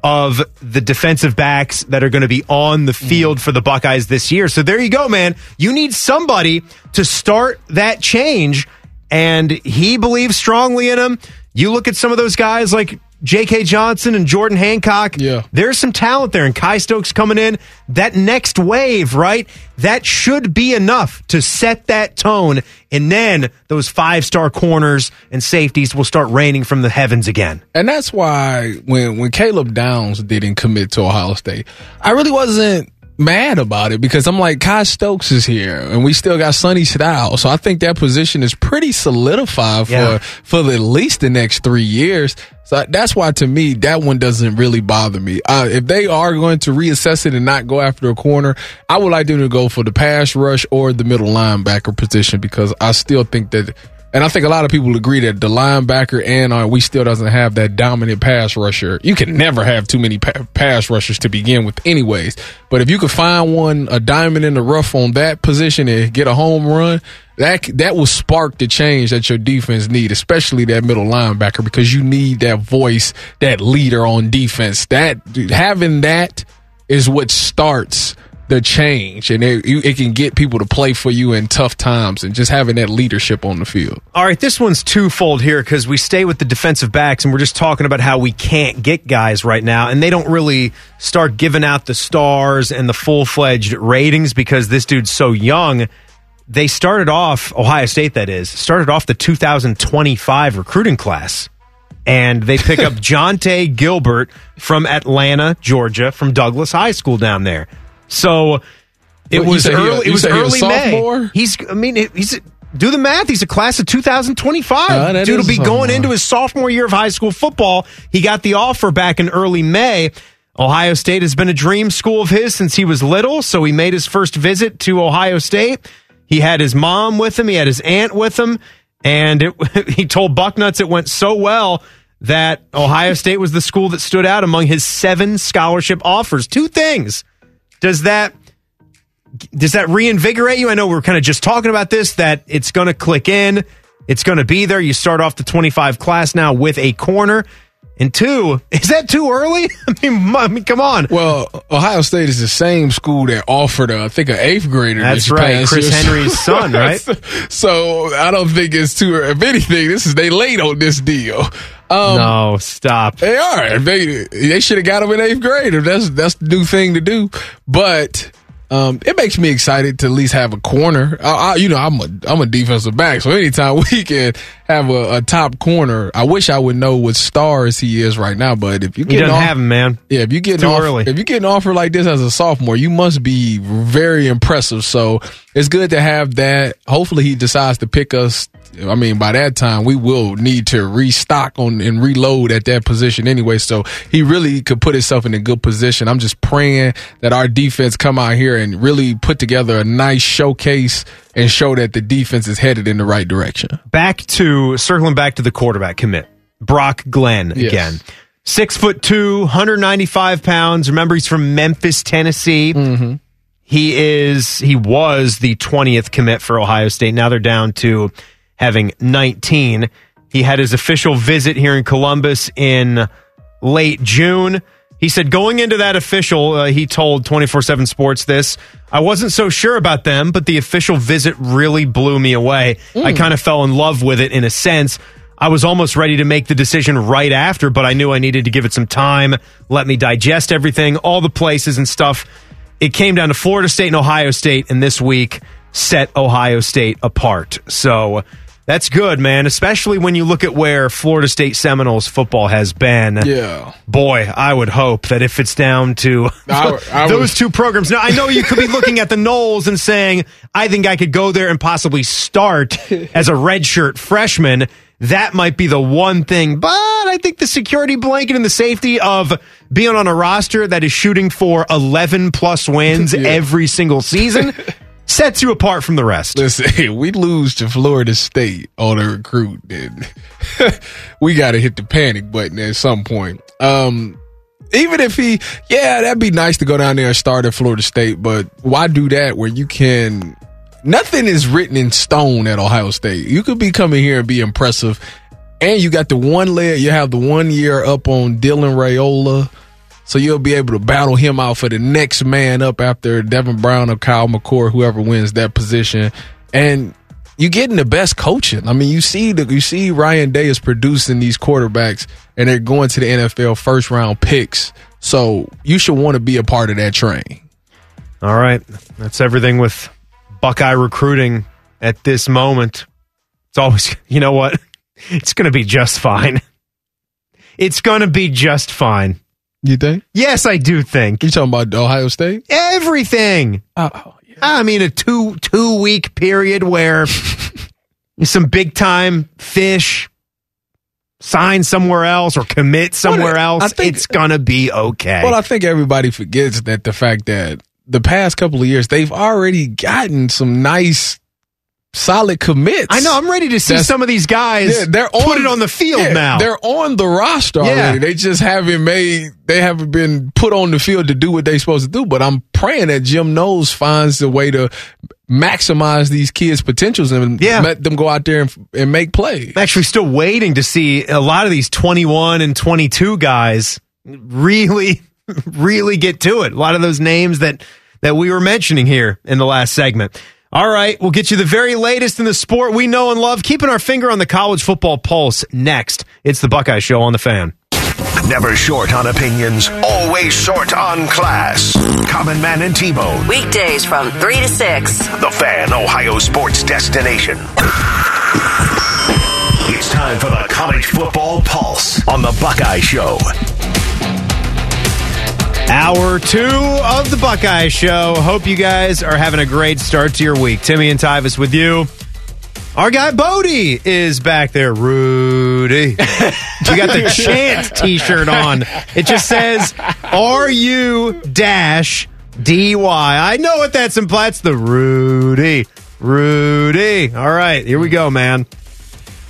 of the defensive backs that are going to be on the mm. field for the Buckeyes this year. So there you go, man. You need somebody to start that change, and he believes strongly in him. You look at some of those guys like J.K. Johnson and Jordan Hancock. Yeah. There's some talent there, and Kye Stokes coming in. That next wave, right? That should be enough to set that tone, and then those five star corners and safeties will start raining from the heavens again. And that's why when when Caleb Downs didn't commit to Ohio State, I really wasn't mad about it because I'm like, Kye Stokes is here and we still got Sonny Style. So I think that position is pretty solidified for, for at least the next three years. So that's why to me, that one doesn't really bother me. Uh, if they are going to reassess it and not go after a corner, I would like them to go for the pass rush or the middle linebacker position because I still think that and I think a lot of people agree that the linebacker and uh, we still doesn't have that dominant pass rusher. You can never have too many pa- pass rushers to begin with, anyways. But if you could find one, a diamond in the rough on that position and get a home run, that that will spark the change that your defense need, especially that middle linebacker, because you need that voice, that leader on defense. That having that is what starts the change, and it, you, it can get people to play for you in tough times, and just having that leadership on the field. All right, this one's twofold here because we stay with the defensive backs and we're just talking about how we can't get guys right now, and they don't really start giving out the stars and the full fledged ratings because this dude's so young. They started off, Ohio State that is, started off the 2025 recruiting class. And they pick up Jontae Gilbert from Atlanta, Georgia, from Douglass High School down there. So it was he a- early. It was say he a early May. He's. I mean, he's. Do the math. He's a class of 2025. Uh, Dude will be going into his sophomore year of high school football. He got the offer back in early May. Ohio State has been a dream school of his since he was little, so he made his first visit to Ohio State. He had his mom with him, he had his aunt with him, and it, he told Bucknuts it went so well that Ohio State was the school that stood out among his seven scholarship offers. Two things. Does that does that reinvigorate you? I know we are kind of just talking about this, that it's going to click in, it's going to be there. You start off the 25 class now with a corner. And two, is that too early? I mean, I mean, come on. Well, Ohio State is the same school that offered, uh, I think, an eighth grader. That's right, Chris year. Henry's son, right? so I don't think it's too. If anything, this is they late on this deal. Um, no, stop. They are. They they should have got him in eighth grade. If that's that's the new thing to do. But um, it makes me excited to at least have a corner. I, I, you know, I'm a I'm a defensive back, so anytime we can have a, a top corner, I wish I would know what stars he is right now. But if you get don't have him, man. yeah, if you get offer, early. if you get an offer like this as a sophomore, you must be very impressive. So it's good to have that. Hopefully, he decides to pick us. I mean, by that time, we will need to restock on and reload at that position anyway. So he really could put himself in a good position. I'm just praying that our defense come out here and really put together a nice showcase and show that the defense is headed in the right direction. Back to circling back to the quarterback commit, Brock Glenn Yes. again. Six foot two, 195 pounds. Remember, he's from Memphis, Tennessee. Mm-hmm. He is, he was the 20th commit for Ohio State. Now they're down to having 19. He had his official visit here in Columbus in late June. He said going into that official, uh, he told 24 7 Sports this. I wasn't so sure about them, but the official visit really blew me away. I kind of fell in love with it in a sense. I was almost ready to make the decision right after, but I knew I needed to give it some time, let me digest everything, all the places and stuff. It came down to Florida State and Ohio State, and this week set Ohio State apart. So That's good, man. Especially when you look at where Florida State Seminoles football has been. Yeah. Boy, I would hope that if it's down to I- I those was- two programs. Now, I know you could be looking at the Noles and saying, I think I could go there and possibly start as a redshirt freshman. That might be the one thing, but I think the security blanket and the safety of being on a roster that is shooting for 11 plus wins Yeah. every single season sets you apart from the rest. Listen, we lose to Florida State on a recruit, then we got to hit the panic button at some point. Um, even if he, yeah, that'd be nice to go down there and start at Florida State, but why do that where you can? Nothing is written in stone at Ohio State. You could be coming here and be impressive, and you got the one leg. You have the one year up on Dylan Raiola. So you'll be able to battle him out for the next man up after Devin Brown or Kyle McCord, whoever wins that position. And you're getting the best coaching. I mean, you see the you see Ryan Day is producing these quarterbacks and they're going to the NFL first round picks. So you should want to be a part of that train. All right. That's everything with Buckeye recruiting at this moment. It's always, you know what? It's to be just fine. It's to be just fine. You think? Yes, I do think. You talking about Ohio State? Everything. Oh, I mean, a two two week period where some big time fish sign somewhere else or commit somewhere Well, I else. think- it's going to be okay. Well, I think everybody forgets that the fact that the past couple of years they've already gotten some nice, solid commits. I know. I'm ready to see That's- some of these guys Yeah, they're put on- it on the field Yeah, now. They're on the roster Yeah. already. They just haven't made. They haven't been put on the field to do what they're supposed to do. But I'm praying that Jim Knowles finds a way to maximize these kids' potentials and Yeah. let them go out there and, and make plays. I'm actually still waiting to see a lot of these 21 and 22 guys really, really get to it. A lot of those names that, that we were mentioning here in the last segment. All right, we'll get you the very latest in the sport we know and love, keeping our finger on the college football pulse next. It's the Buckeye Show on the fan. Never short on opinions, always short on class. Common Man and T-Bone. Weekdays from 3 to 6. The Fan, Ohio sports destination. It's time for the College Football Pulse on the Buckeye Show. Hour two of the Buckeye Show. Hope you guys are having a great start to your week. Timmy and Tyvis with you. Our guy Bodie is back there. Rudy. You got the chant t shirt on. It just says R U dash D Y. I know what that's implied. It's the Rudy. Rudy. All right, here we go, man.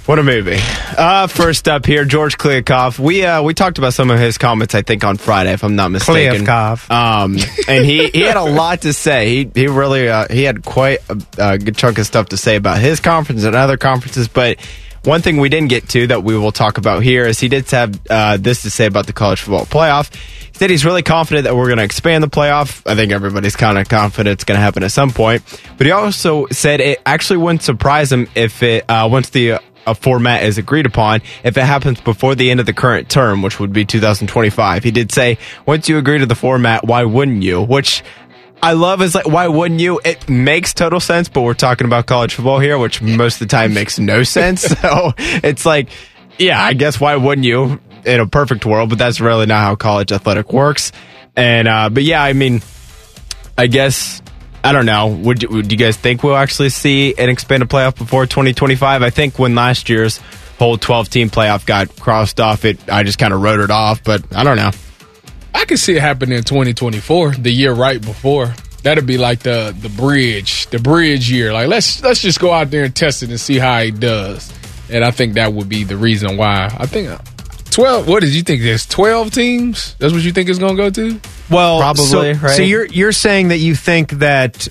What a movie! Uh, first up here, George Kliavkoff. We uh, we talked about some of his comments, I think, on Friday, if I'm not mistaken. Kliavkoff. Um, and he, he had a lot to say. He he really uh, he had quite a, a good chunk of stuff to say about his conference and other conferences. But one thing we didn't get to that we will talk about here is he did have uh, this to say about the college football playoff. He said he's really confident that we're going to expand the playoff. I think everybody's kind of confident it's going to happen at some point. But he also said it actually wouldn't surprise him if it uh, once the a format is agreed upon if it happens before the end of the current term, which would be 2025. He did say, once you agree to the format, why wouldn't you? Which I love is like, why wouldn't you? It makes total sense, but we're talking about college football here, which most of the time makes no sense. So it's like, yeah, I guess why wouldn't you in a perfect world? But that's really not how college athletic works. And, uh, but yeah, I mean, I guess I don't know. Would you, would you guys think we'll actually see an expanded playoff before 2025? I think when last year's whole 12 team playoff got crossed off, it I just kind of wrote it off. But I don't know. I can see it happening in 2024, the year right before. That'd be like the the bridge, the bridge year. Like let's let's just go out there and test it and see how it does. And I think that would be the reason why. I think uh, 12. What did you think? There's 12 teams. That's what you think it's to go to? Well, Probably, so, right? So you're you're saying that you think that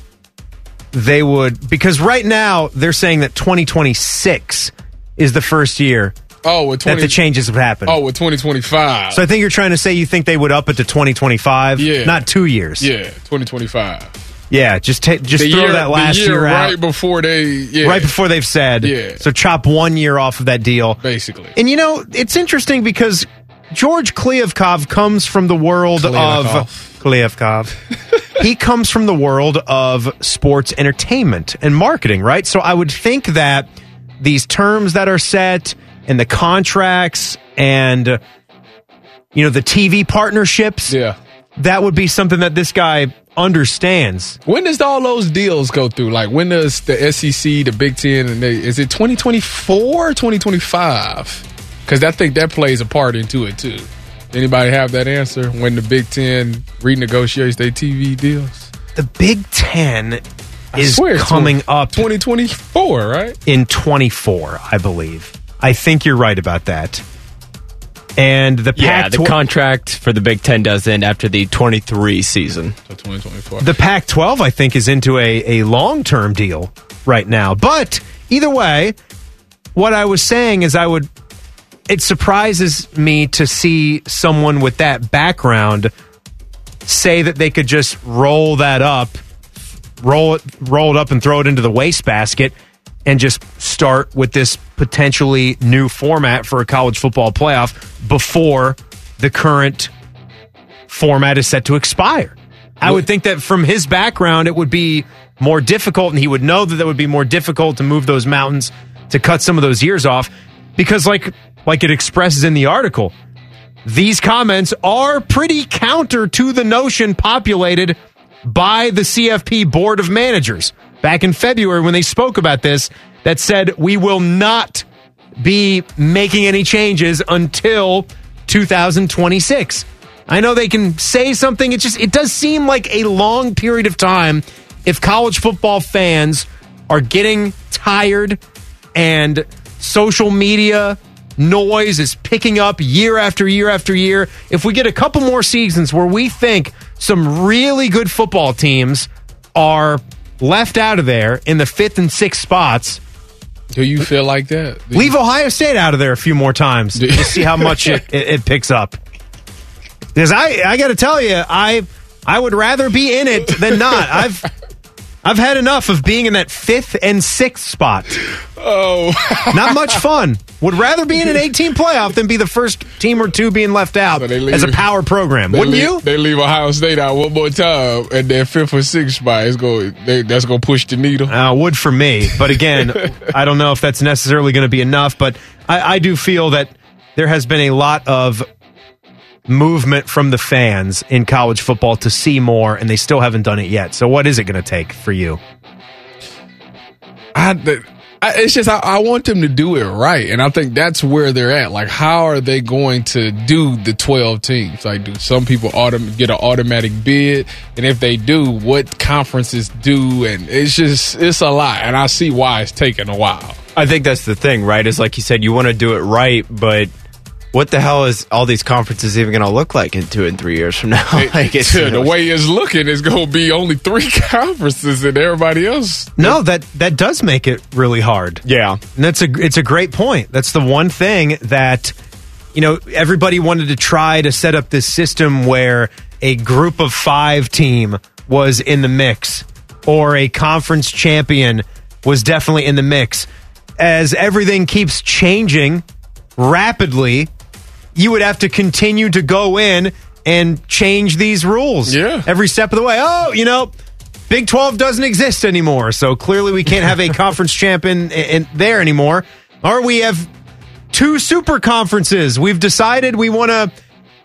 they would because right now they're saying that 2026 is the first year Oh, with 20, that the changes have happened. Oh, with 2025. So I think you're trying to say you think they would up it to 2025, Yeah. not two years. yeah, 2025. Yeah, just ta- just The throw year, that last the year, year right out before they yeah, right before they've said. Yeah. So chop one year off of that deal. basically. And you know, it's interesting because George Kliavkoff comes from the world of Kliavkoff. he comes from the world of sports entertainment and marketing, right? So I would think that these terms that are set and the contracts and uh, you know the TV partnerships. Yeah. That would be something that this guy understands. When does all those deals go through? Like when does the SEC, the Big Ten, and they, is it 2024 2025? Because I think that plays a part into it too. Anybody have that answer when the Big Ten renegotiates their TV deals? The Big Ten I is swear it's coming up 2024, right? in 24, I believe. I think you're right about that. And the Yeah, Pac the contract for the Big Ten does end after the 23 season. So 2024. the Pac 12, I think, is into a, a long term deal right now. But either way, what I was saying is I would. It surprises me to see someone with that background say that they could just roll that up, roll it, roll it up, and throw it into the wastebasket, and just start with this potentially new format for a college football playoff before the current format is set to expire. I would think that from his background, it would be more difficult, and he would know that that would be more difficult to move those mountains to cut some of those years off, because like like it expresses in the article, these comments are pretty counter to the notion populated by the CFP board of managers back in February when they spoke about this. That said, we will not be making any changes until 2026. I know they can say something. It just it does seem like a long period of time if college football fans are getting tired and social media noise is picking up year after year after year. If we get a couple more seasons where we think some really good football teams are left out of there in the fifth and sixth spots, Do you feel like that? Do you- Leave Ohio State out of there a few more times to see how much it, it, it picks up. Because I, I got to tell you, I, I would rather be in it than not. I've, I've had enough of being in that fifth and sixth spot. Oh, Not much fun. Would rather be in an 18 playoff than be the first team or two being left out So leave- as a power program. Wouldn't leave, you? They leave Ohio State out one more time, and their fifth or sixth spot is going. They, that's going to push the needle. Uh, would for me, but again, I don't know if that's necessarily going to be enough. But I, I do feel that there has been a lot of movement from the fans in college football to see more, and they still haven't done it yet. So, what is it going to take for you? I, the, I, it's just I, I want them to do it right, and I think that's where they're at. Like, how are they going to do the twelve teams? Like, do some people autom- get an automatic bid? And if they do, what conferences do? And it's just it's a lot, and I see why it's taking a while. I think that's the thing, right? Is like you said, you want to do it right, but what the hell is all these conferences even going to look like in two and three years from now? like it's, the way it's looking, it's going to be only three conferences, and everybody else. No, that that does make it really hard. yeah, And that's a it's a great point. That's the one thing that you know everybody wanted to try to set up this system where a group of 5 team was in the mix or a conference champion was definitely in the mix. As everything keeps changing rapidly, you would have to continue to go in and change these rules. Yeah. Every step of the way. Oh, you know, Big 12 doesn't exist anymore. So clearly we can't have a conference champion in, in there anymore. Or we have two super conferences. We've decided we want to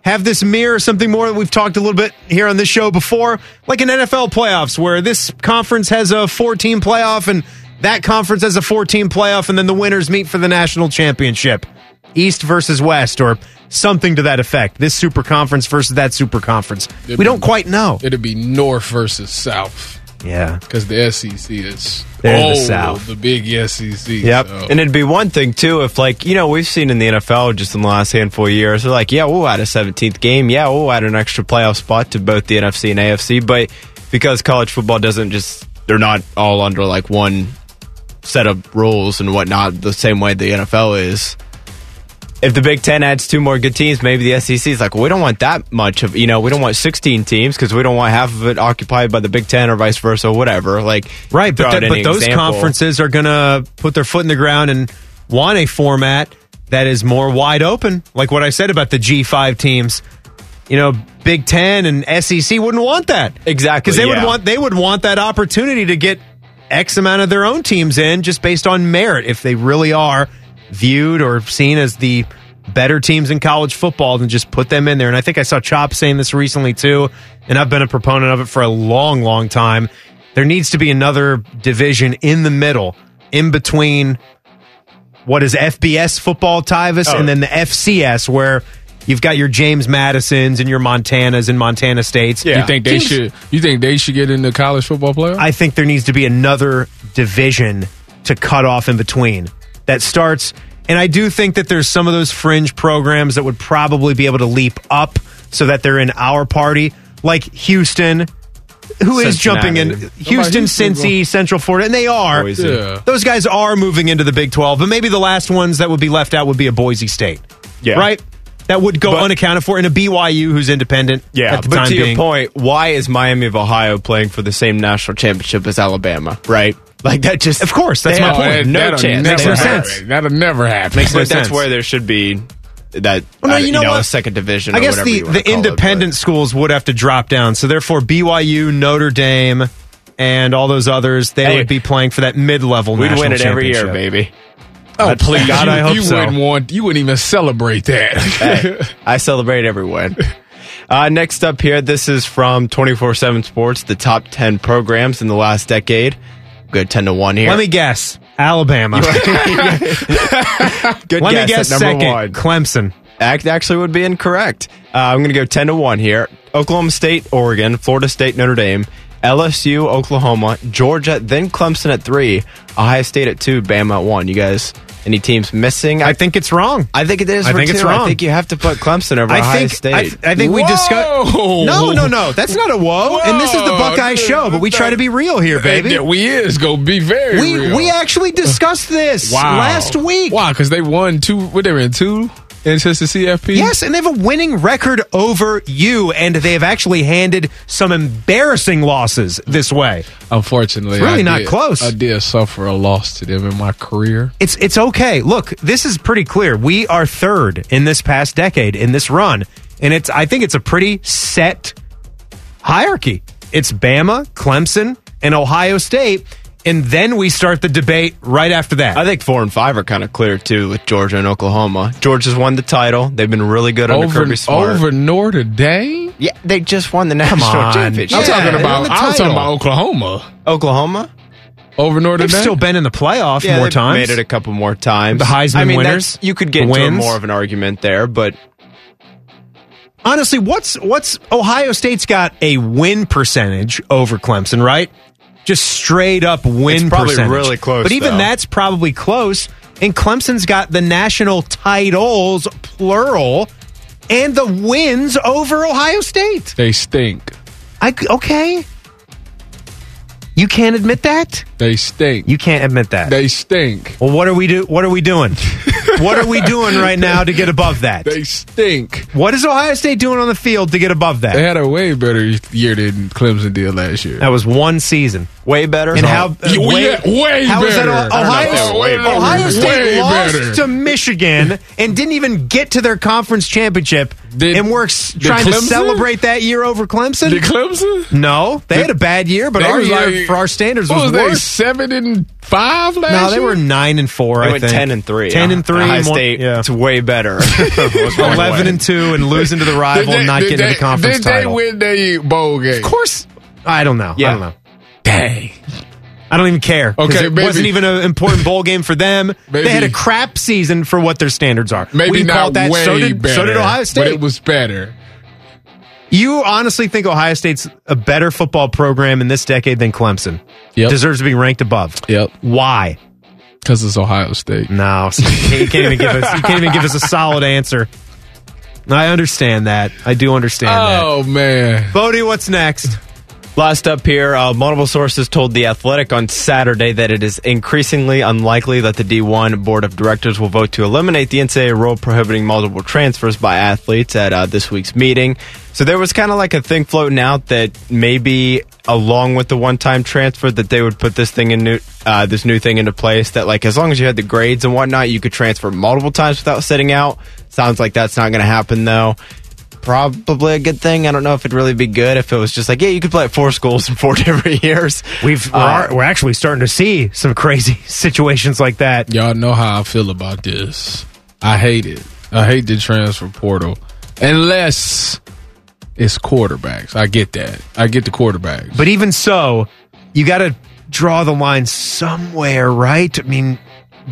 have this mirror something more that we've talked a little bit here on this show before, like an NFL playoffs where this conference has a 14 playoff and that conference has a 14 playoff and then the winners meet for the national championship. East versus West or something to that effect. This super conference versus that super conference. We don't quite know. It'd be North versus South Yeah. because the SEC is They're the oh, South. the big SEC. Yep. so- and it'd be one thing too if like you know we've seen in the NFL just in the last handful of years they're like yeah we'll add a 17th game yeah we'll add an extra playoff spot to both the NFC and AFC but because college football doesn't just they're not all under like one set of rules and whatnot the same way the NFL is if the Big Ten adds two more good teams, maybe the SEC is like, well, we don't want that much of, you know, we don't want 16 teams because we don't want half of it occupied by the Big Ten or vice versa, or whatever. Like, Right, but, out th- but those example. conferences are going to put their foot in the ground and want a format that is more wide open. Like what I said about the G5 teams. You know, Big 10 and SEC wouldn't want that. Exactly, Cuz they yeah. would want they would want that opportunity to get X amount of their own teams in just based on merit if they really are viewed or seen as the better teams in college football then just put them in there. And I think I saw Chop saying this recently too, and I've been a proponent of it for a long, long time. There needs to be another division in the middle, in between what is FBS football, Tyvis, Oh. and then the FCS, where you've got your James Madisons and your Montanas and Montana States. Yeah. You think they Teams- should? You think they should get into college football playoff? I think there needs to be another division to cut off in between that starts. And I do think that there's some of those fringe programs that would probably be able to leap up so that they're in our party, like Houston, who is jumping in. Houston, Houston, Cincy, Central Florida, and they are. Yeah. Those guys are moving into the Big 12, but maybe the last ones that would be left out would be a Boise State. Yeah. Right? That would go But- unaccounted for, and a BYU who's independent. Yeah, at the but time to your point, why is Miami of Ohio playing for the same national championship as Alabama? Right? Like that just Of course, that's my point. that- No that'll chance. Never Makes no happen. sense. That'll never happen. Makes no but that's sense. where there should be that Well, no, uh, you know what? a second division. I or guess whatever the, you the call it, independent schools would have to drop down. So therefore, BYU, Notre Dame, and all those others, they Hey. would be playing for that mid-level. We'd national win it every year, baby. Oh, please! God, you, I hope you so. wouldn't want. You wouldn't even celebrate that. Hey, I celebrate every win. Uh, next up here, this is from 24 7 Sports, the top 10 programs in the last decade. Good 10 to 1 here. Let me guess, Alabama. Good Let guess me guess number second, one. Clemson. Act actually would be incorrect. Uh, I'm going to go 10 to 1 here. Oklahoma State, Oregon, Florida State, Notre Dame, LSU, Oklahoma, Georgia, then Clemson at 3, Ohio State at 2, Bama at 1. You guys, any teams missing? I think it's wrong. I think it is. I for think it's wrong. I think you have to put Clemson over I Ohio think State. I, I think we discussed. No, no, no. That's not a whoa. And this is the Buckeye show, but we try to be real here, baby. Yeah, we is gonna be very We real. we actually discussed this wow. last week. Why? Because they won two. What they were in two since the CFP. Yes, and they have a winning record over you, and they have actually handed some embarrassing losses this way. Unfortunately, It's really I not did- close. I did suffer a loss to them in my career. It's it's okay. Look, this is pretty clear. We are third in this past decade in this run, and it's I think it's a pretty set hierarchy. It's Bama, Clemson, and Ohio State, and then we start the debate right after that. I think four and five are kind of clear too with Georgia and Oklahoma. Georgia's won the title. They've been really good under Kirby Smart. over Notre Dame. yeah, they just won the national championship. I'm Yeah, talking about. I was talking about Oklahoma Oklahoma. over Notre They've Dame. still been in the playoff Yeah, more they've times. made it a couple more times. The Heisman I mean, winners, You could get into more of an argument there, but Honestly, what's what's Ohio State's got a win percentage over Clemson, right? Just straight up win It's probably percentage. really close, But even though. that's probably close. And Clemson's got the national titles, plural, and the wins over Ohio State. they stink. I okay. You can't admit that. They stink. You can't admit that. they stink. well, what are we do? What are we doing? what are we doing right now to get above that? They stink. What is Ohio State doing on the field to get above that? They had a way better year than Clemson did last year. That was one season. Way better. And how Yeah, uh, way- way how is that better. Ohio, I know if they way better. Ohio State Way lost better. to Michigan and didn't even get to their conference championship Did- and we're s- did trying to celebrate that year over Clemson? Did Clemson? no, they Did- had a bad year, but our year like- for our standards What was, was they worse. seven and five last year. No, they year? were nine and four. they I went think ten and three. Ten and uh, three. Ohio more- State. yeah. It's way better. Was one Eleven way. and two, and losing to the rival, they- and not did getting they, the conference Did title. they win the bowl game? Of course, I don't know. I don't know. Dang. I don't even care. Okay, it maybe- wasn't even an important bowl game for them. Maybe- they had a crap season for what their standards are. Maybe we not that. way so did better. so did Ohio But State. it was better. you honestly think Ohio State's a better football program in this decade than Clemson? Yep. Deserves to be ranked above. Yep. Why? Because it's Ohio State. No, you can't even give us. You can't even give us a solid answer. I understand that. I do understand Oh, man. Bodie, what's next? Last up here, uh, multiple sources told The Athletic on Saturday that it is increasingly unlikely that the D1 Board of Directors will vote to eliminate the NCAA rule prohibiting multiple transfers by athletes at uh, this week's meeting. So there was kind of like a thing floating out that maybe along with the one-time transfer that they would put this thing in new, uh, this new thing into place that like as long as you had the grades and whatnot, you could transfer multiple times without sitting out. Sounds like that's not going to happen though. Probably a good thing. I don't know if it'd really be good if it was just like, yeah, you could play at four schools in four different years. We've we're, Uh, we're actually starting to see some crazy situations like that. Y'all know how I feel about this. I hate it. I hate the transfer portal. Unless it's quarterbacks. I get that. I get the quarterbacks. But even so, you got to draw the line somewhere, right? I mean,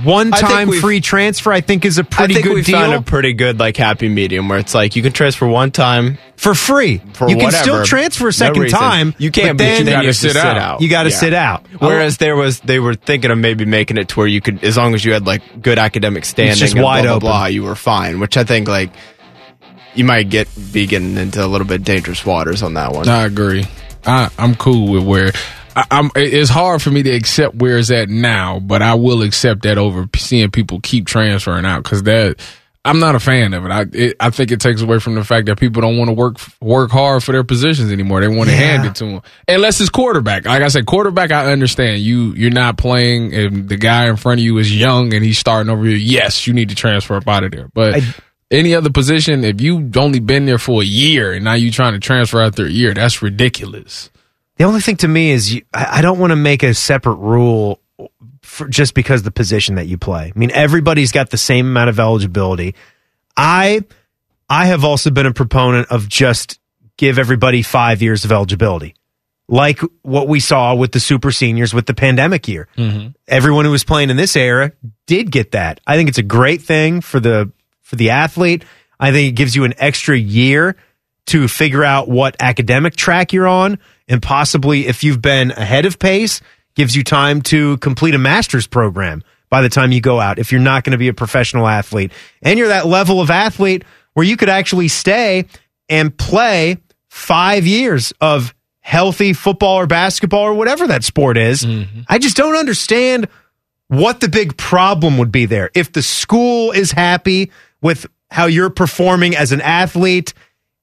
one I think time free transfer, I think, is a pretty I think good we deal found a pretty good like happy medium where it's like you can transfer one time for free. for you can still transfer a second reason. time. You can't, but but then then gotta you sit sit out. out. You got to Yeah. sit out. Whereas there was, they were thinking of maybe making it to where you could, as long as you had like good academic standing, just and wide blah, blah, open. blah, you were fine. Which I think like you might get be getting into a little bit dangerous waters on that one. I agree. I, I'm cool with where I, I'm. It's hard for me to accept where it's at now, but I will accept that over seeing people keep transferring out because that I'm not a fan of it. I it, I think it takes away from the fact that people don't want to work work hard for their positions anymore. They want to Yeah. hand it to them, unless it's quarterback. Like I said, quarterback. I understand you. You're not playing, and the guy in front of you is young and he's starting over you. Yes, you need to transfer up out of there, but. I- any other position, if you've only been there for a year and now you're trying to transfer after a year, that's ridiculous. The only thing to me is you, I, I don't want to make a separate rule for just because the position that you play. I mean, everybody's got the same amount of eligibility. I I have also been a proponent of just give everybody five years of eligibility, like what we saw with the super seniors with the pandemic year. Mm-hmm. Everyone who was playing in this era did get that. I think it's a great thing for the for the athlete. I think it gives you an extra year to figure out what academic track you're on and possibly if you've been ahead of pace gives you time to complete a master's program by the time you go out if you're not going to be a professional athlete. And you're that level of athlete where you could actually stay and play 5 years of healthy football or basketball or whatever that sport is. Mm-hmm. I just don't understand what the big problem would be there. If the school is happy with how you're performing as an athlete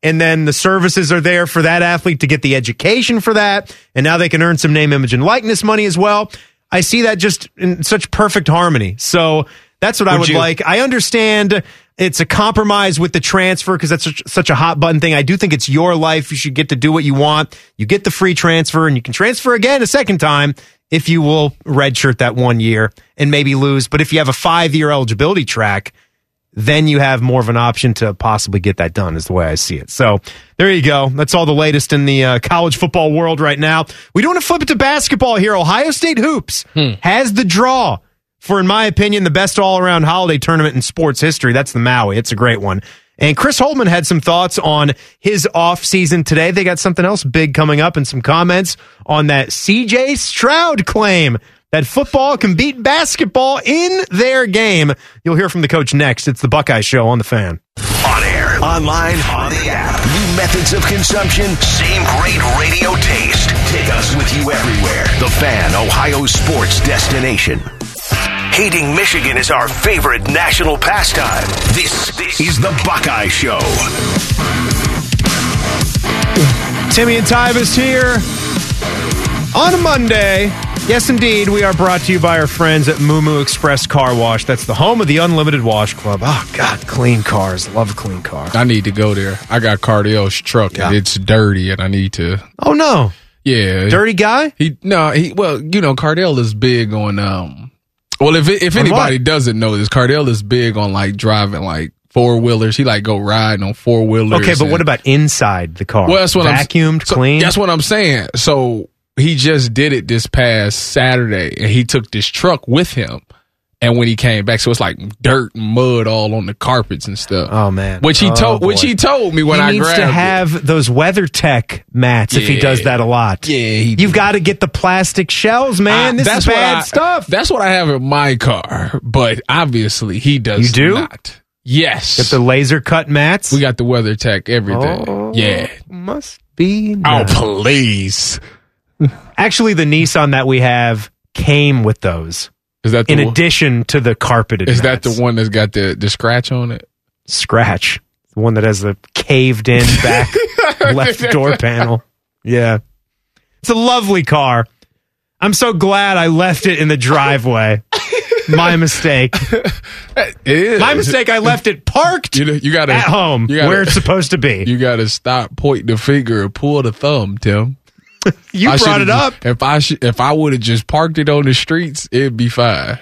and then the services are there for that athlete to get the education for that. And now they can earn some name image and likeness money as well. I see that just in such perfect harmony. So that's what i Would would you- like. I understand it's a compromise with the transfer because that's such, such a hot button thing. I do think it's your life. You should get to do what you want. You get the free transfer and you can transfer again a second time if you will redshirt that one year and maybe lose. But if you have a five year eligibility track then you have more of an option to possibly get that done, is the way I see it. So there you go. That's all the latest in the uh, college football world right now. We do want to flip it to basketball here. Ohio State Hoops has the draw for, in my opinion, the best all around holiday tournament in sports history. That's the Maui. It's a great one. And Chris Holtmann had some thoughts on his off season today. They got something else big coming up and some comments on that CJ Stroud claim that football can beat basketball in their game. You'll hear from the coach next. It's the Buckeye Show on the fan. On air, online, on the app. New methods of consumption, same great radio taste. Take us with you everywhere. The Fan, Ohio sports destination. Hating Michigan is our favorite national pastime. This, is the Buckeye Show. Timmy and Tyvis here on a Monday. Yes, indeed, we are brought to you by our friends at Moo Express Car Wash. That's the home of the Unlimited Wash Club. Oh, God, clean cars. Love a clean car. I need to go there. I got Cardell's truck and it's dirty and I need to. Oh, no. Yeah. Dirty guy? He, no, he, well, you know, Cardell is big on, um, well, if, if anybody doesn't know this, Cardell is big on like driving like four wheelers. He like go riding on four wheelers. Okay, but and- what about inside the car? Well, that's what Vacuumed, I'm so clean? That's what I'm saying. So he just did it this past Saturday, and he took this truck with him. And when he came back, so it's like dirt and mud all on the carpets and stuff. Oh, man. Which he Oh, told, which he told me when he I needs grabbed to it. have those WeatherTech mats if he does that a lot. Yeah, he You've got to get the plastic shells, man. I- this is bad I- stuff. That's what I have in my car, but obviously he does. You do? not. Yes, Get the laser cut mats. we got the WeatherTech everything. Oh, Yeah. Must be. Oh nice. please! Actually, the Nissan that we have came with those. Is that the In one- addition to the carpeted. Is that the one that's got the the scratch on it? scratch? The one that has the caved in back left door panel. Yeah, it's a lovely car. I'm so glad I left it in the driveway. My mistake. It is. My mistake. I left it parked You, you gotta at home gotta- where it's supposed to be. You gotta stop pointing the finger and pull the thumb, Tim. You I brought it up. if I should, if I would have just parked it on the streets, it'd be fine.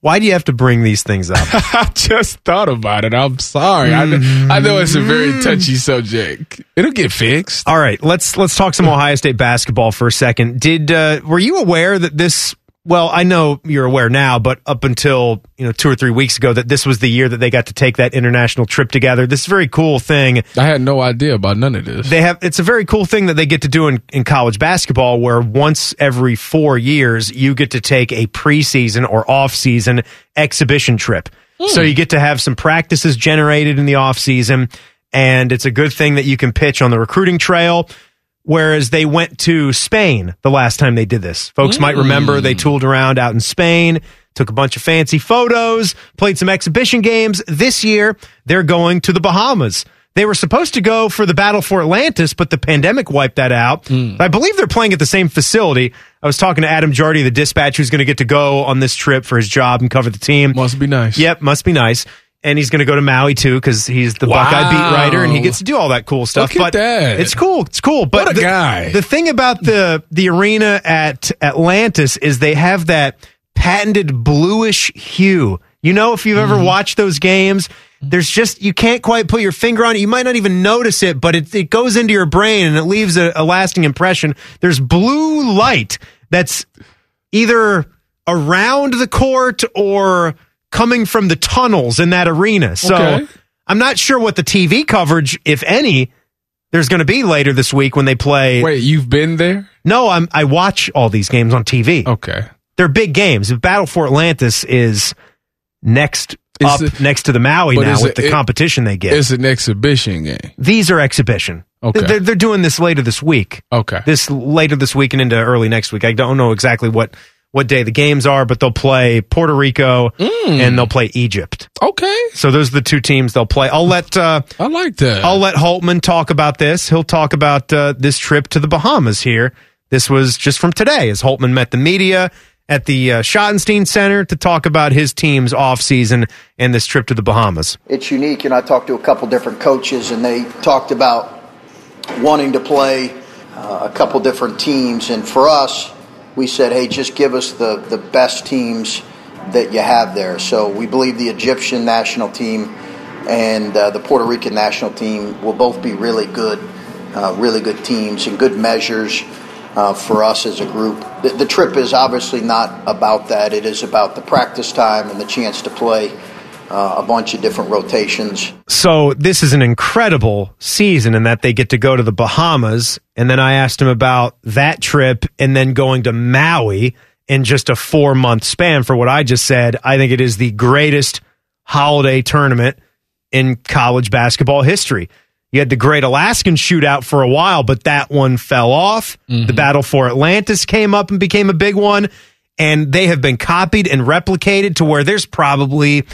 Why do you have to bring these things up? I just thought about it. I'm sorry. I, know, I know it's a very touchy subject. It'll get fixed. All right, let's let's talk some Ohio State basketball for a second. Did uh, were you aware that this? Well, I know you're aware now, but up until you know two or three weeks ago, that this was the year that they got to take that international trip together. This very cool thing. I had no idea about none of this. They have it's a very cool thing that they get to do in, in college basketball, where once every four years you get to take a preseason or off season exhibition trip. So hmm. you get to have some practices generated in the off season, and it's a good thing that you can pitch on the recruiting trail. Whereas they went to Spain the last time they did this. Folks might remember they mm. tooled around out in Spain, took a bunch of fancy photos, played some exhibition games. This year, they're going to the Bahamas. They were supposed to go for the Battle for Atlantis, but the pandemic wiped that out. Mm. I believe they're playing at the same facility. I was talking to Adam Jardy, the dispatch, who's going to get to go on this trip for his job and cover the team. Must be nice. Yep, must be nice. And he's going to go to Maui too because he's the Buckeye beat writer and he gets to do all that cool stuff. Look but that. it's cool. It's cool. But What the, guy. The thing about the the arena at Atlantis is they have that patented bluish hue. You know, if you've ever Mm-hmm. watched those games, there's just you can't quite put your finger on it. You might not even notice it, but it, it goes into your brain and it leaves a, a lasting impression. There's blue light that's either around the court or coming from the tunnels in that arena. So Okay. I'm not sure what the TV coverage, if any, there's going to be later this week when they play. Wait, you've been there? No, I'm I watch all these games on TV. Okay. They're big games. If Battle for Atlantis is next Is up it- next to the Maui now with it- the it- competition they get. It's an exhibition game. These are exhibition. Okay. They're, they're doing this later this week. Okay. This later this week and into early next week. I don't know exactly what what day the games are, but they'll play Puerto Rico Mm. and they'll play Egypt. Okay. So those are the two teams they'll play. I'll let uh, I like that. I'll let Holtmann talk about this. He'll talk about uh, this trip to the Bahamas here. This was just from today as Holtmann met the media at the uh, Schottenstein Center to talk about his team's offseason and this trip to the Bahamas. it's unique. And I talked to a couple different coaches, and they talked about wanting to play uh, a couple different teams. And for us, we said, hey, just give us the, the best teams that you have there. So we believe the Egyptian national team and uh, the Puerto Rican national team will both be really good, uh, really good teams and good measures. Uh, for us as a group, the, the trip is obviously not about that. It is about the practice time and the chance to play uh, a bunch of different rotations. So this is an incredible season in that they get to go to the Bahamas. And then I asked him about that trip and then going to Maui in just a four month span for what I just said. I think it is the greatest holiday tournament in college basketball history. You had the Great Alaskan Shootout for a while, but that one fell off. The Battle for Atlantis came up and became a big one. And they have been copied and replicated to where there's probably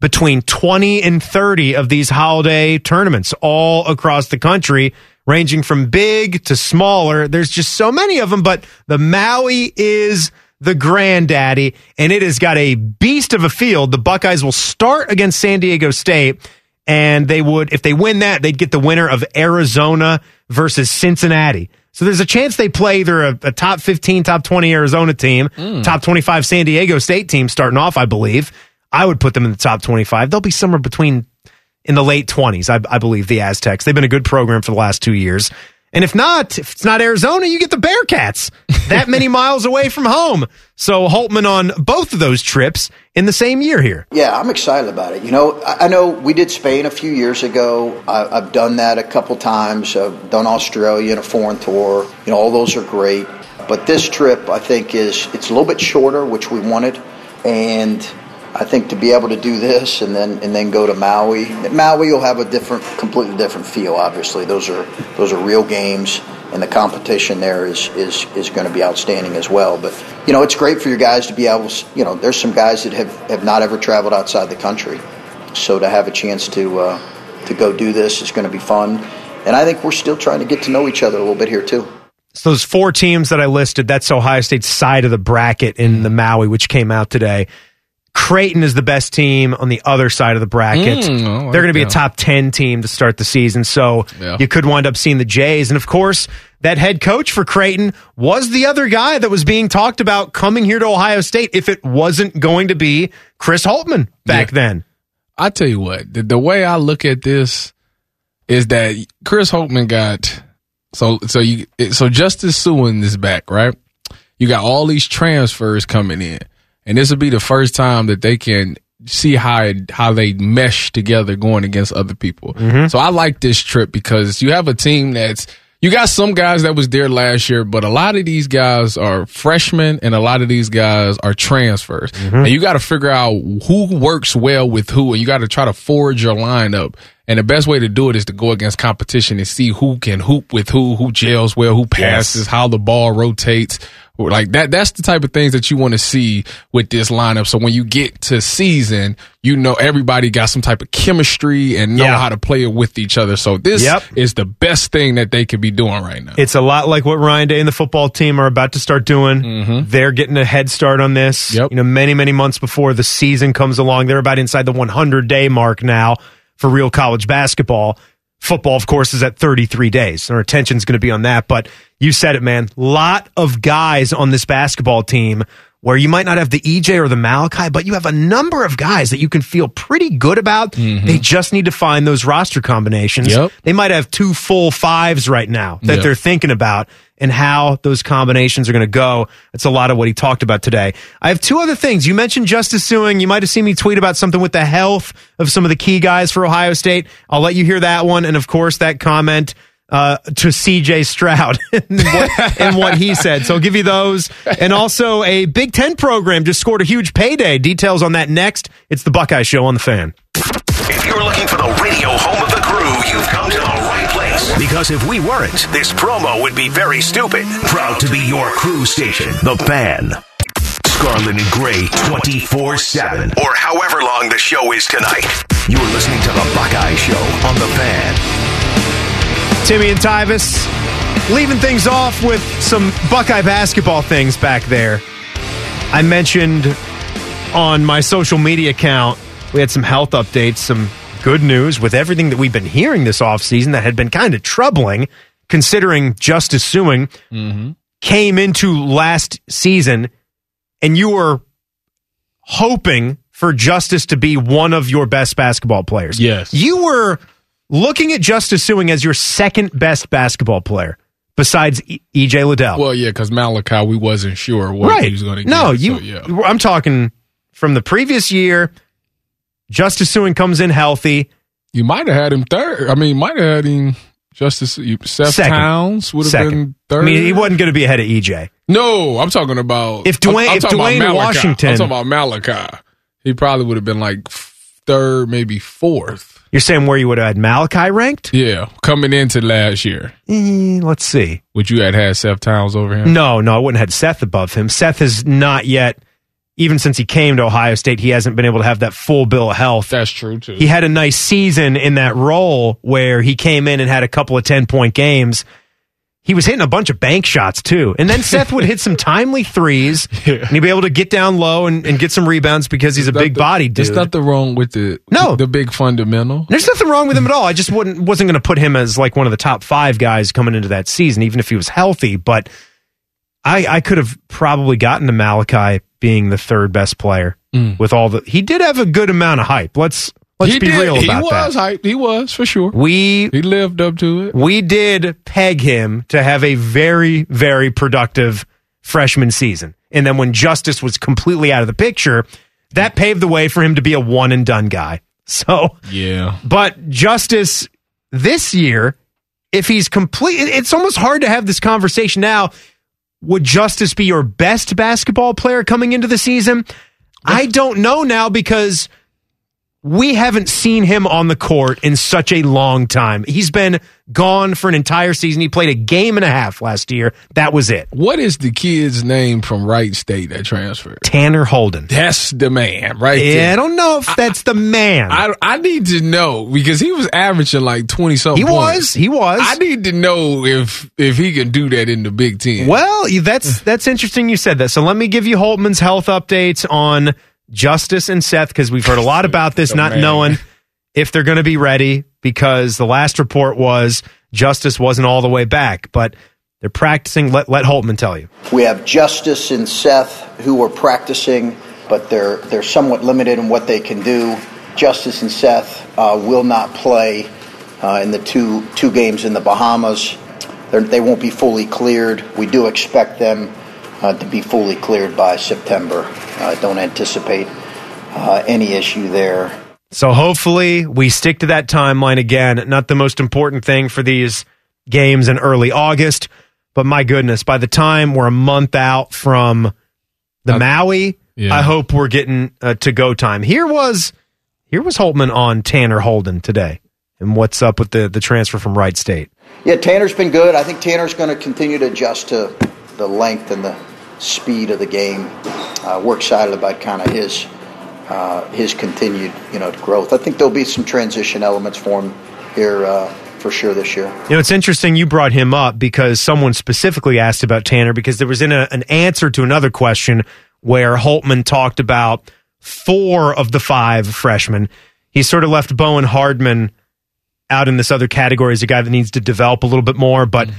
between 20 and 30 of these holiday tournaments all across the country, ranging from big to smaller. There's just so many of them, but the Maui is the granddaddy, and it has got a beast of a field. The Buckeyes will start against San Diego State, and they would, if they win that, they'd get the winner of Arizona versus Cincinnati. So there's a chance they play either a, a top 15, top 20 Arizona team, hmm. top 25 San Diego State team starting off, I believe. I would put them in the top 25. They'll be somewhere between in the late 20s, I, I believe, the Aztecs. They've been a good program for the last two years. And if not, if it's not Arizona, you get the Bearcats that many miles away from home. So Holtmann on both of those trips in the same year here. Yeah, I'm excited about it. You know, I, I know we did Spain a few years ago. I, I've done that a couple times. I've done Australia in a foreign tour. You know, all those are great. But this trip, I think, is it's a little bit shorter, which we wanted, and I think to be able to do this and then and then go to Maui, Maui will have a different, completely different feel. Obviously, those are those are real games, and the competition there is is is going to be outstanding as well. But you know, it's great for your guys to be able. You know, there's some guys that have have not ever traveled outside the country, so to have a chance to uh, to go do this is going to be fun. And I think we're still trying to get to know each other a little bit here too. So those four teams that I listed, that's Ohio State's side of the bracket in the Maui, which came out today. Creighton is the best team on the other side of the bracket. Mm, They're going to be a top 10 team to start the season. So Yeah. you could wind up seeing the Jays. And of course, that head coach for Creighton was the other guy that was being talked about coming here to Ohio State if it wasn't going to be Chris Holtmann back Yeah. then. I tell you what, the, the way I look at this is that Chris Holtmann got so so you so Justice Sueing is back, right? You got all these transfers coming in, and this will be the first time that they can see how it, how they mesh together going against other people. Mm-hmm. So I like this trip because you have a team that's you got some guys that was there last year, but a lot of these guys are freshmen and a lot of these guys are transfers. Mm-hmm. And you got to figure out who works well with who and you got to try to forge your lineup. And the best way to do it is to go against competition and see who can hoop with who, who gels well, who passes, how the ball rotates. Like that, that's the type of things that you want to see with this lineup. So when you get to season, you know everybody got some type of chemistry and know Yeah. how to play it with each other. So this Yep. is the best thing that they could be doing right now. It's a lot like what Ryan Day and the football team are about to start doing. Mm-hmm. They're getting a head start on this. Yep. You know, many, many months before the season comes along. They're about inside the 100 day mark now for real college basketball. Football, of course, is at 33 days. Our attention's going to be on that. But you said it, man. Lot of guys on this basketball team where you might not have the EJ or the Malachi, but you have a number of guys that you can feel pretty good about. Mm-hmm. They just need to find those roster combinations. Yep. They might have two full fives right now that Yep. they're thinking about and how those combinations are going to go. That's a lot of what he talked about today. I have two other things. You mentioned Justice Sueing. You might have seen me tweet about something with the health of some of the key guys for Ohio State. I'll let you hear that one. And of course, that comment uh, to CJ Stroud and, what, and what he said. So I'll give you those. And also, a Big Ten program just scored a huge payday. Details on that next. It's the Buckeye Show on the fan. If you're looking for the radio home of the crew, you've come to the right place. Because if we weren't, this promo would be very stupid. Proud to be your crew station, The Fan. Scarlet and Gray 24 7. Or however long the show is tonight. You're listening to The Buckeye Show on The Fan. Timmy and Tyvis leaving things off with some Buckeye basketball things back there. I mentioned on my social media account, we had some health updates, some good news with everything that we've been hearing this offseason that had been kind of troubling, considering Justice Sueing mm-hmm. came into last season and you were hoping for Justice to be one of your best basketball players. Yes. You were looking at Justice Sueing as your second best basketball player besides E- EJ Liddell. Well, yeah, because Malachi, we wasn't sure what right. he was going to get. no, so, you. yeah. I'm talking from the previous year. Justice Sueing comes in healthy. You might have had him third. I mean, you might have had him Justice Seth Second. Towns would have Second. been third. I mean, he wasn't going to be ahead of EJ. No, I'm talking about If Duane- I'm, I'm if Duane Washington- I'm talking about Malachi. He probably would have been like third, maybe fourth. You're saying where you would have had Malachi ranked? Yeah, coming into last year, Eh, let's see. would you had had Seth Towns over him? No, no, I wouldn't have had Seth above him. Seth has not yet, even since he came to Ohio State, he hasn't been able to have that full bill of health. That's true too. He had a nice season in that role where he came in and had a couple of 10 point games. He was hitting a bunch of bank shots too. And then Seth would hit some timely threes and he'd be able to get down low and, and get some rebounds because he's a big body dude. There's nothing wrong with the No. the big fundamental. There's nothing wrong with him at all. I just wouldn't wasn't going to put him as like one of the top five guys coming into that season, even if he was healthy. But I I could have probably gotten to Malachi being the third best player hmm. with all the. He did have a good amount of hype. Let's let's he be did. real he about was that. hyped. He was for sure. We He lived up to it. we did peg him to have a very very productive freshman season, and then when Justice was completely out of the picture, that paved the way for him to be a one and done guy. So Yeah. But Justice this year, if he's complete, it's almost hard to have this conversation now. Would Justice be your best basketball player coming into the season? I don't know now because we haven't seen him on the court in such a long time. He's been gone for an entire season. He played a game and a half last year. That was it. What is the kid's name from Wright State that transferred? Tanner Holden. That's the man, right? Yeah, there. I don't know if that's the man. I, I need to know because he was averaging like twenty something. he points. was. He was. I need to know if if he can do that in the Big Ten. Well, that's that's interesting. You said that. So let me give you Holtmann's health updates on Justice and Seth, because we've heard a lot about this, not man. knowing if they're going to be ready, because the last report was Justice wasn't all the way back, but they're practicing. Let, let Holtmann tell you. We have Justice and Seth who are practicing, but they're they're somewhat limited in what they can do. Justice and Seth uh, will not play uh, in the two two games in the Bahamas. They're, they won't be fully cleared. We do expect them to be fully cleared by September. Uh, don't anticipate uh, any issue there. So hopefully we stick to that timeline again. Not the most important thing for these games in early August, but my goodness, by the time we're a month out from the Maui, yeah. I hope we're getting uh, to go time. Here was here was Holtmann on Tanner Holden today, and what's up with the the transfer from Wright State. Yeah, Tanner's been good. I think Tanner's going to continue to adjust to the length and the speed of the game. Uh, we're excited about kind of his uh, his continued you know growth. I think there'll be some transition elements for him here uh, for sure this year. You know, it's interesting you brought him up because someone specifically asked about Tanner because there was in a, an answer to another question where Holtmann talked about four of the five freshmen. He sort of left Bowen Hardman out in this other category as a guy that needs to develop a little bit more, but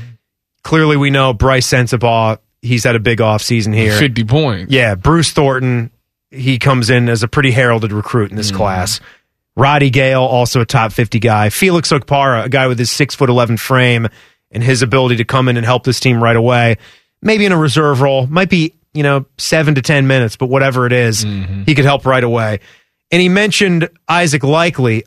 clearly we know Brice Sensabaugh, he's had a big offseason here. 50 points. Yeah, Bruce Thornton, he comes in as a pretty heralded recruit in this mm. class. Roddy Gayle, also a top 50 guy. Felix Okpara, a guy with his six foot 11 frame and his ability to come in and help this team right away. Maybe in a reserve role, might be, you know, seven to 10 minutes, but whatever it is, mm-hmm. he could help right away. And he mentioned Isaac Likekele,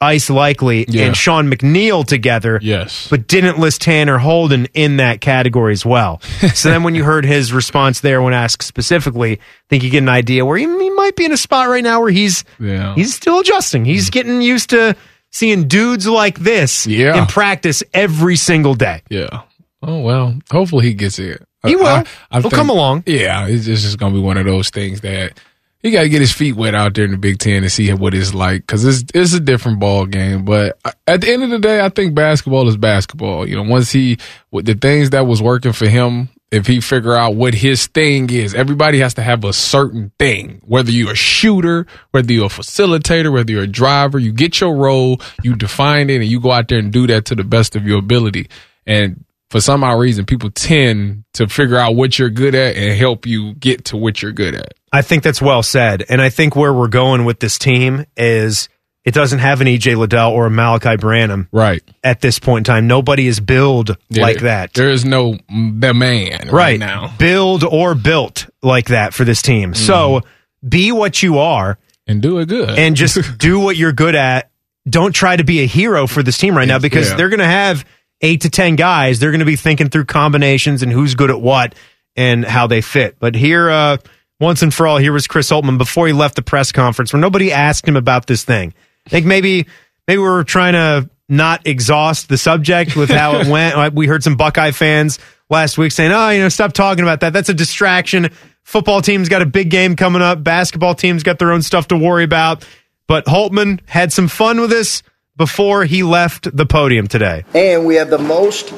Ice Likekele, Yeah. and Sean McNeil together Yes. but didn't list Tanner Holden in that category as well. so then when you heard his response there when asked specifically, I think you get an idea where he, he might be in a spot right now where he's Yeah. he's still adjusting. He's mm. getting used to seeing dudes like this Yeah. in practice every single day. Yeah. Oh well. Hopefully he gets it. He will. I, I He'll come along. Yeah, it's just, it's just gonna be one of those things that he got to get his feet wet out there in the Big Ten and see what it's like because it's it's a different ball game. But at the end of the day, I think basketball is basketball. You know, once he with the things that was working for him. If he figure out what his thing is, everybody has to have a certain thing. Whether you're a shooter, whether you're a facilitator, whether you're a driver, you get your role, you define it, and you go out there and do that to the best of your ability. And for some odd reason, people tend to figure out what you're good at and help you get to what you're good at. I think that's well said. And I think where we're going with this team is it doesn't have an EJ Liddell or a Malachi Branham Right. at this point in time. Nobody is billed like that. There is no the man right, right now. build or built like that for this team so mm-hmm. be what you are And do it good. and just do what you're good at don't try to be a hero for this team right now because Yeah. they're going to have eight to ten guys they're going to be thinking through combinations and who's good at what and how they fit. But here uh once and for all here was chris holtmann before he left the press conference where nobody asked him about this thing. I think maybe maybe we were trying to not exhaust the subject with how it went. We heard some buckeye fans last week saying oh you know stop talking about that. That's a distraction. Football team's got a big game coming up. Basketball team's got their own stuff to worry about. But Holtmann had some fun with this before he left the podium today. And we have the most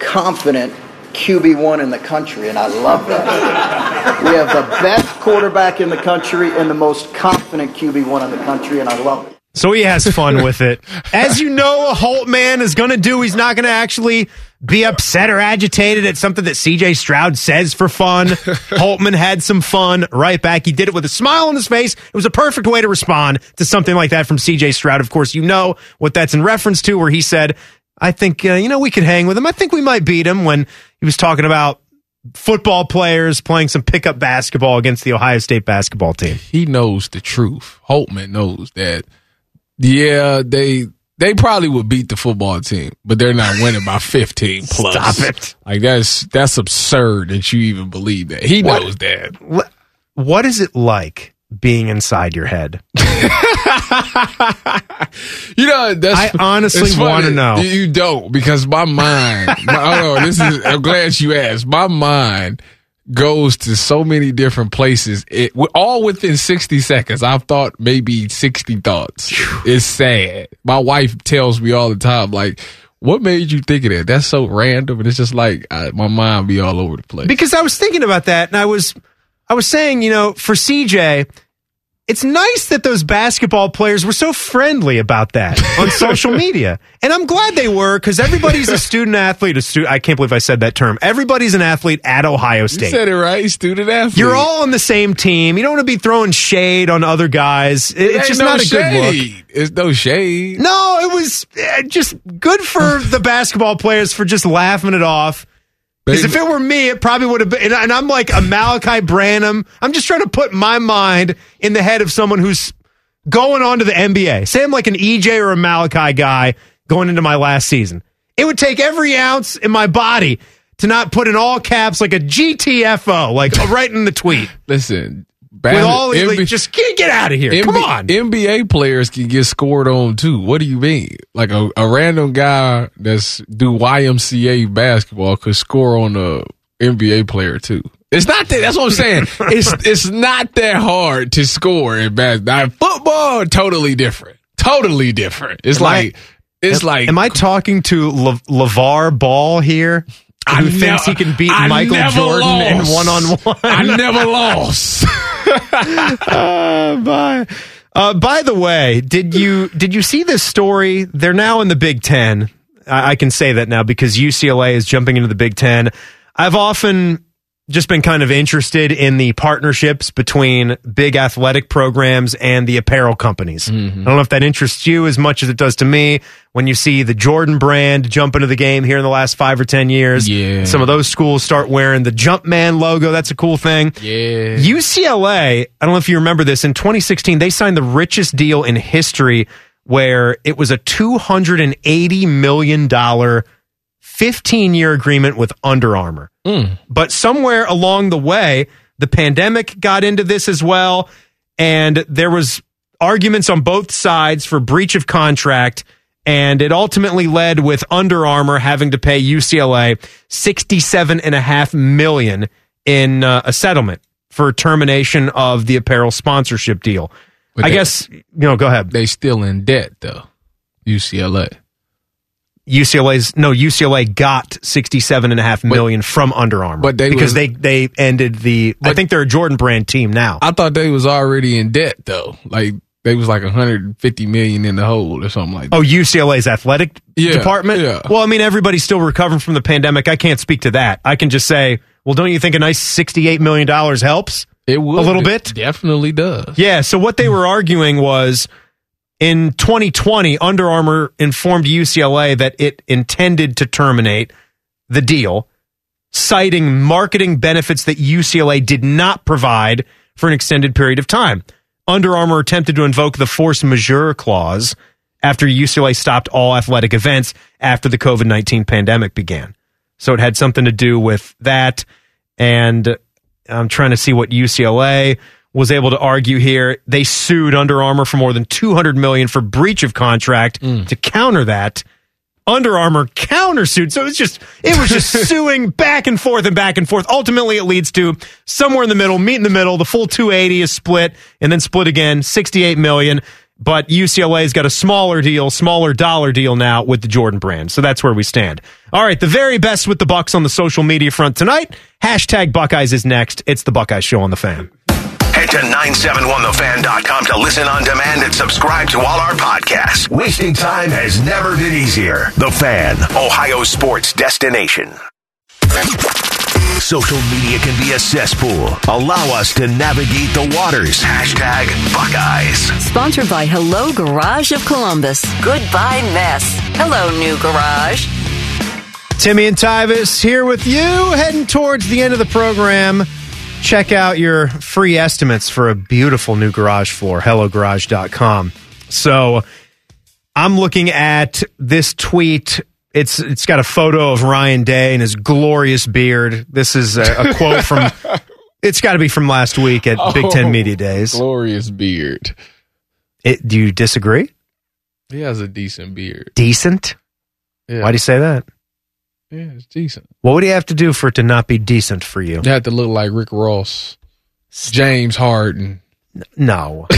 confident QB1 in the country, and I love that. we have the best quarterback in the country and the most confident QB1 in the country, and I love it. So he has fun with it. As you know, a Holtmann is going to do, he's not going to actually be upset or agitated at something that CJ Stroud says for fun. Holtmann had some fun right back. He did it with a smile on his face. It was a perfect way to respond to something like that from CJ Stroud. Of course, you know what that's in reference to, where he said, I think, uh, you know, we could hang with him. I think we might beat him when he was talking about football players playing some pickup basketball against the Ohio State basketball team. he knows the truth. Holtmann knows that. Yeah, they they probably would beat the football team, but they're not winning by 15 plus. Stop it. Like that's that's absurd that you even believe that. He What? knows that. Wh- What is it like being inside your head? You know, that's I honestly wanna know. You- You don't because my mind. my, oh, no, this is. I'm glad you asked. My mind goes to so many different places. It all within 60 seconds. I've thought maybe 60 thoughts. It's sad. My wife tells me all the time, like. What made you think of that? That's so random, and it's just like I, my mind be all over the place. Because I was thinking about that, and I was, I was saying, you know, for CJ, it's nice that those basketball players were so friendly about that on social media. And I'm glad they were because everybody's a student athlete. A stu- I can't believe I said that term. Everybody's an athlete at Ohio You State. said it right, student athlete. You're all on the same team. You don't want to be throwing shade on other guys. It- It it's just no not a good look. shade. It's no shade. No, it was uh, just good for the basketball players for just laughing it off. Because if it were me, it probably would have been. And I'm like a Malachi Branham. I'm just trying to put my mind in the head of someone who's going on to the NBA. Say I'm like an EJ or a Malachi guy going into my last season. It would take every ounce in my body to not put in all caps like a GTFO, like uh, right in the tweet. Listen, With all these, like, just get, get out of here. Come on. NBA players can get scored on too. What do you mean? Like a, a random guy that's do YMCA basketball could score on a NBA player too. It's not that. That's what I'm saying. it's it's not that hard to score in basketball. Football, totally different. Totally different. It's Am I- like it's am, like. Am I talking to Le- LaVar Ball here? I Who thinks never- he can beat I Michael Jordan in one on one? I never lost. uh, by, uh, by the way, did you did you see this story? They're now in the Big Ten. I, I can say that now because UCLA is jumping into the Big Ten. I've often just been kind of interested in the partnerships between big athletic programs and the apparel companies. Mm-hmm. I don't know if that interests you as much as it does to me when you see the Jordan brand jump into the game here in the last five or 10 years. Yeah. Some of those schools start wearing the Jumpman logo. That's a cool thing. Yeah. UCLA, I don't know if you remember this, in 2016, they signed the richest deal in history where it was a $280 million 15 year agreement with Under Armour. But somewhere along the way, the pandemic got into this as well. And there was arguments on both sides for breach of contract. And it ultimately led with Under Armour having to pay UCLA 67 and a half million in uh, a settlement for termination of the apparel sponsorship deal. But I they- guess, you know, go ahead. They still in debt though. UCLA. UCLA's no UCLA got sixty-seven and a half million from Under Armour, but they because was- they they ended the. I think they're a Jordan brand team now. I thought they was already in debt though. Like they was like 150 million in the hole or something like that. Oh, UCLA's athletic Yeah, department. yeah. Well, I mean, everybody's still recovering from the pandemic. I can't speak to that. I can just say, well, don't you think a nice sixty-eight million dollars helps? It would a little It bit. Definitely does. Yeah. So what they were arguing was in 2020, Under Armour informed UCLA that it intended to terminate the deal, citing marketing benefits that UCLA did not provide for an extended period of time. Under Armour attempted to invoke the force majeure clause after UCLA stopped all athletic events after the COVID 19 pandemic began. So it had something to do with that. And I'm trying to see what UCLA was able to argue here. They sued Under Armour for more than 200 million for breach of contract hmm. to counter that. Under Armour countersued. So it was just it was just suing back and forth and back and forth. Ultimately, it leads to somewhere in the middle, meet in the middle. The full 280 is split and then split again, 68 million. But UCLA's got a smaller deal, smaller dollar deal now with the Jordan brand. So that's where we stand. All right, the very best with the Bucks on the social media front tonight. Hashtag Buckeyes is next. It's the Buckeye Show on the fan. Head to 971thefan.com to listen on demand and subscribe to all our podcasts. Wasting time has never been easier. The Fan, Ohio sports destination. Social media can be a cesspool. Allow us to navigate the waters. Hashtag Buckeyes. Sponsored by Hello Garage of Columbus. Goodbye, mess. Hello, new garage. Timmy and Tyvis here with you, heading towards the end of the program. Check out your free estimates for a beautiful new garage floor, hellogarage.com. So I'm looking at this tweet. It's it's got a photo of Ryan Day and his glorious beard. This is a, a quote from it's got to be from last week at Big Ten oh, Media Days. Glorious beard. It, do you disagree? He has a decent beard. Decent? Yeah. Why do you say that? Yeah, it's decent. What would he have to do for it to not be decent for you? You have to look like Rick Ross, James Harden. No.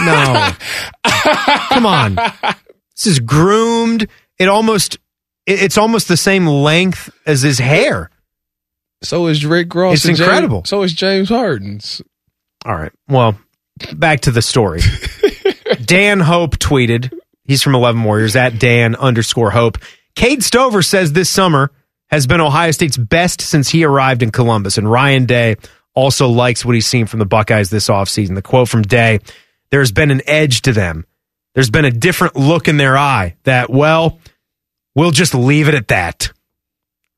No. Come on. This is groomed. It almost it- it's almost the same length as his hair. So is Rick Ross. It's and James- incredible. so is James Harden's. All right. Well, back to the story. Dan Hope tweeted. He's from 11 Warriors at Dan underscore Hope. Cade Stover says this summer has been Ohio State's best since he arrived in Columbus. And Ryan Day also likes what he's seen from the Buckeyes this offseason. The quote from Day There's been an edge to them. There's been a different look in their eye that, well, we'll just leave it at that.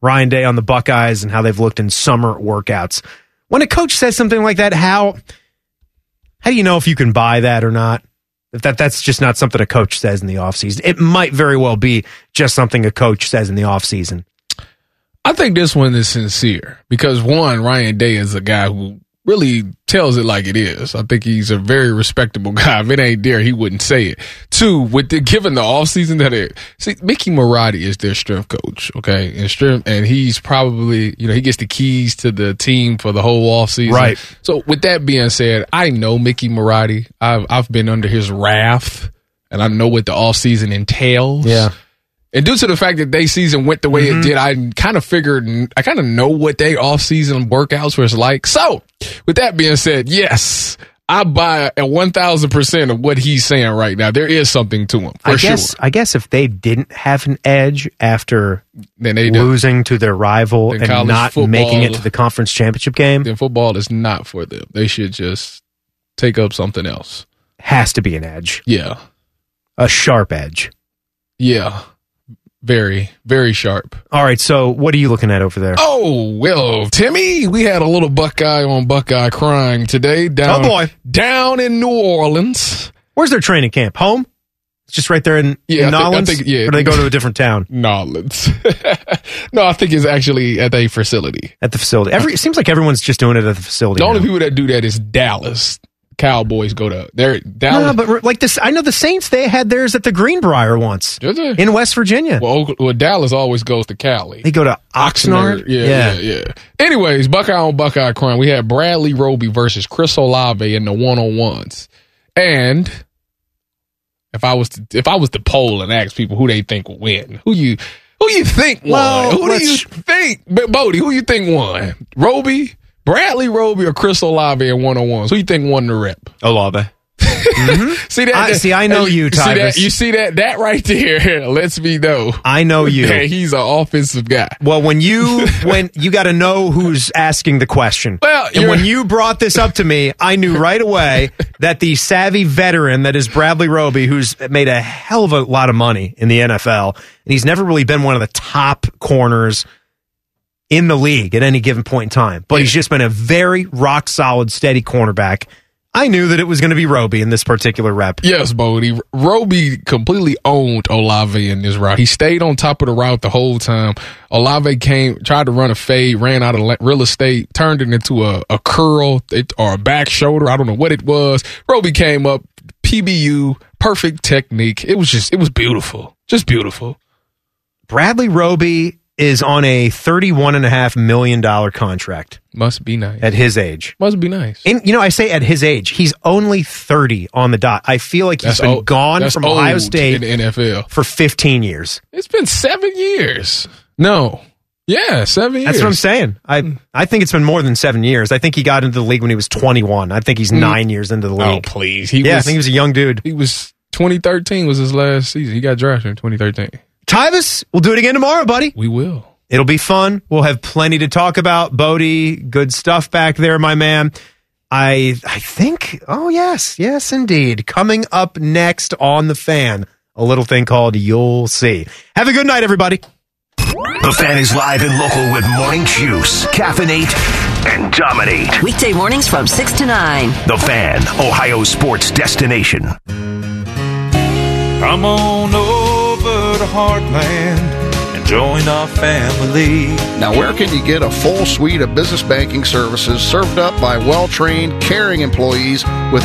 Ryan Day on the Buckeyes and how they've looked in summer workouts. When a coach says something like that, how how do you know if you can buy that or not? That that's just not something a coach says in the offseason. It might very well be just something a coach says in the offseason. I think this one is sincere because one, Ryan Day is a guy who really tells it like it is. I think he's a very respectable guy. If it ain't there, he wouldn't say it. Two, with the given the offseason that it see Mickey Marotti is their strength coach, okay? And strength and he's probably, you know, he gets the keys to the team for the whole offseason. Right. So with that being said, I know Mickey Marotti. I've I've been under his wrath and I know what the offseason entails. Yeah. And due to the fact that they season went the way Mm-hmm. it did, I kind of figured, I kind of know what they off season workouts was like. So, with that being said, yes, I buy at one thousand percent of what he's saying right now. There is something to him for I sure. guess I guess if they didn't have an edge after Then they do. losing to their rival Then and not football- making it to the conference championship game, Then football is not for them. They should just take up something else. has to be an edge, Yeah, a sharp edge. yeah, very, very sharp. All right, so what are you looking at over there? Oh well, Timmy, we had a little Buckeye on Buckeye crying today down. Oh, boy. down in New Orleans. Where's their training camp? Home? It's just right there in, Yeah, in think- Nolens? think- yeah. Or do they go to a different town Nolens. no, I think it's actually at a facility. at the facility? Every it seems like everyone's just doing it at the facility. The only now. people that do that is Dallas. Cowboys go to they're Dallas. No, but like this, I know the Saints. They had theirs at the Greenbrier once Did they? in West Virginia. well, well, Dallas always goes to Cali. They go to Oxnard. Yeah, yeah, yeah, Anyways, Buckeye on Buckeye crime. We had Bradley Roby versus Chris Olave in the one on ones. And if I was to, if I was to poll and ask people who they think will win, who you who you think won? Well, who do you think? Bodie, who you think won? Roby, Bradley Roby, or Chris Olave in one on ones? Who you think won the rep? Olave. Mm-hmm. See that? I- see, I know you, see that? Tyvis. You see that? That right there lets me know. I know you. he's an offensive guy. Well, when you when you got to know who's asking the question. Well, and when you brought this up to me, I knew right away that the savvy veteran that is Bradley Roby, who's made a hell of a lot of money in the NFL, and he's never really been one of the top corners in the league at any given point in time, but he's just been a very rock solid, steady cornerback. I knew that it was going to be Roby in this particular rep. Yes, Bodie. Roby completely owned Olave in this route. He stayed on top of the route the whole time. Olave came, tried to run a fade, ran out of real estate, turned it into a, a curl or a back shoulder. I don't know what it was. Roby came up, PBU, perfect technique. It was just, it was beautiful. Just beautiful. Bradley Roby is on a $31.5 million contract Must be nice. at his age. Must be nice. And you know, I say at his age, he's only 30 on the dot. I feel like he's been old- gone that's from Ohio old State in the NFL. for 15 years. It's been seven years. No. Yeah, seven years. That's what I'm saying. I hmm. I think it's been more than seven years. I think he got into the league when he was 21. I think he's hmm. nine years into the league. Oh, league. please. He yeah, I was, think he was a young dude. he was 2013 was his last season. He got drafted in 2013. Tyvis, we'll do it again tomorrow, buddy. We will. It'll be fun. We'll have plenty to talk about. Bodie, good stuff back there, my man. I I think. Oh yes, yes indeed. Coming up next on the fan, a little thing called "You'll See." Have a good night, everybody. The fan is live and local with morning juice, caffeinate, and dominate. Weekday mornings from 6 to 9. The fan, Ohio sports destination. Come on over to Heartland and join our family. Now, where can you get a full suite of business banking services served up by well trained, caring employees with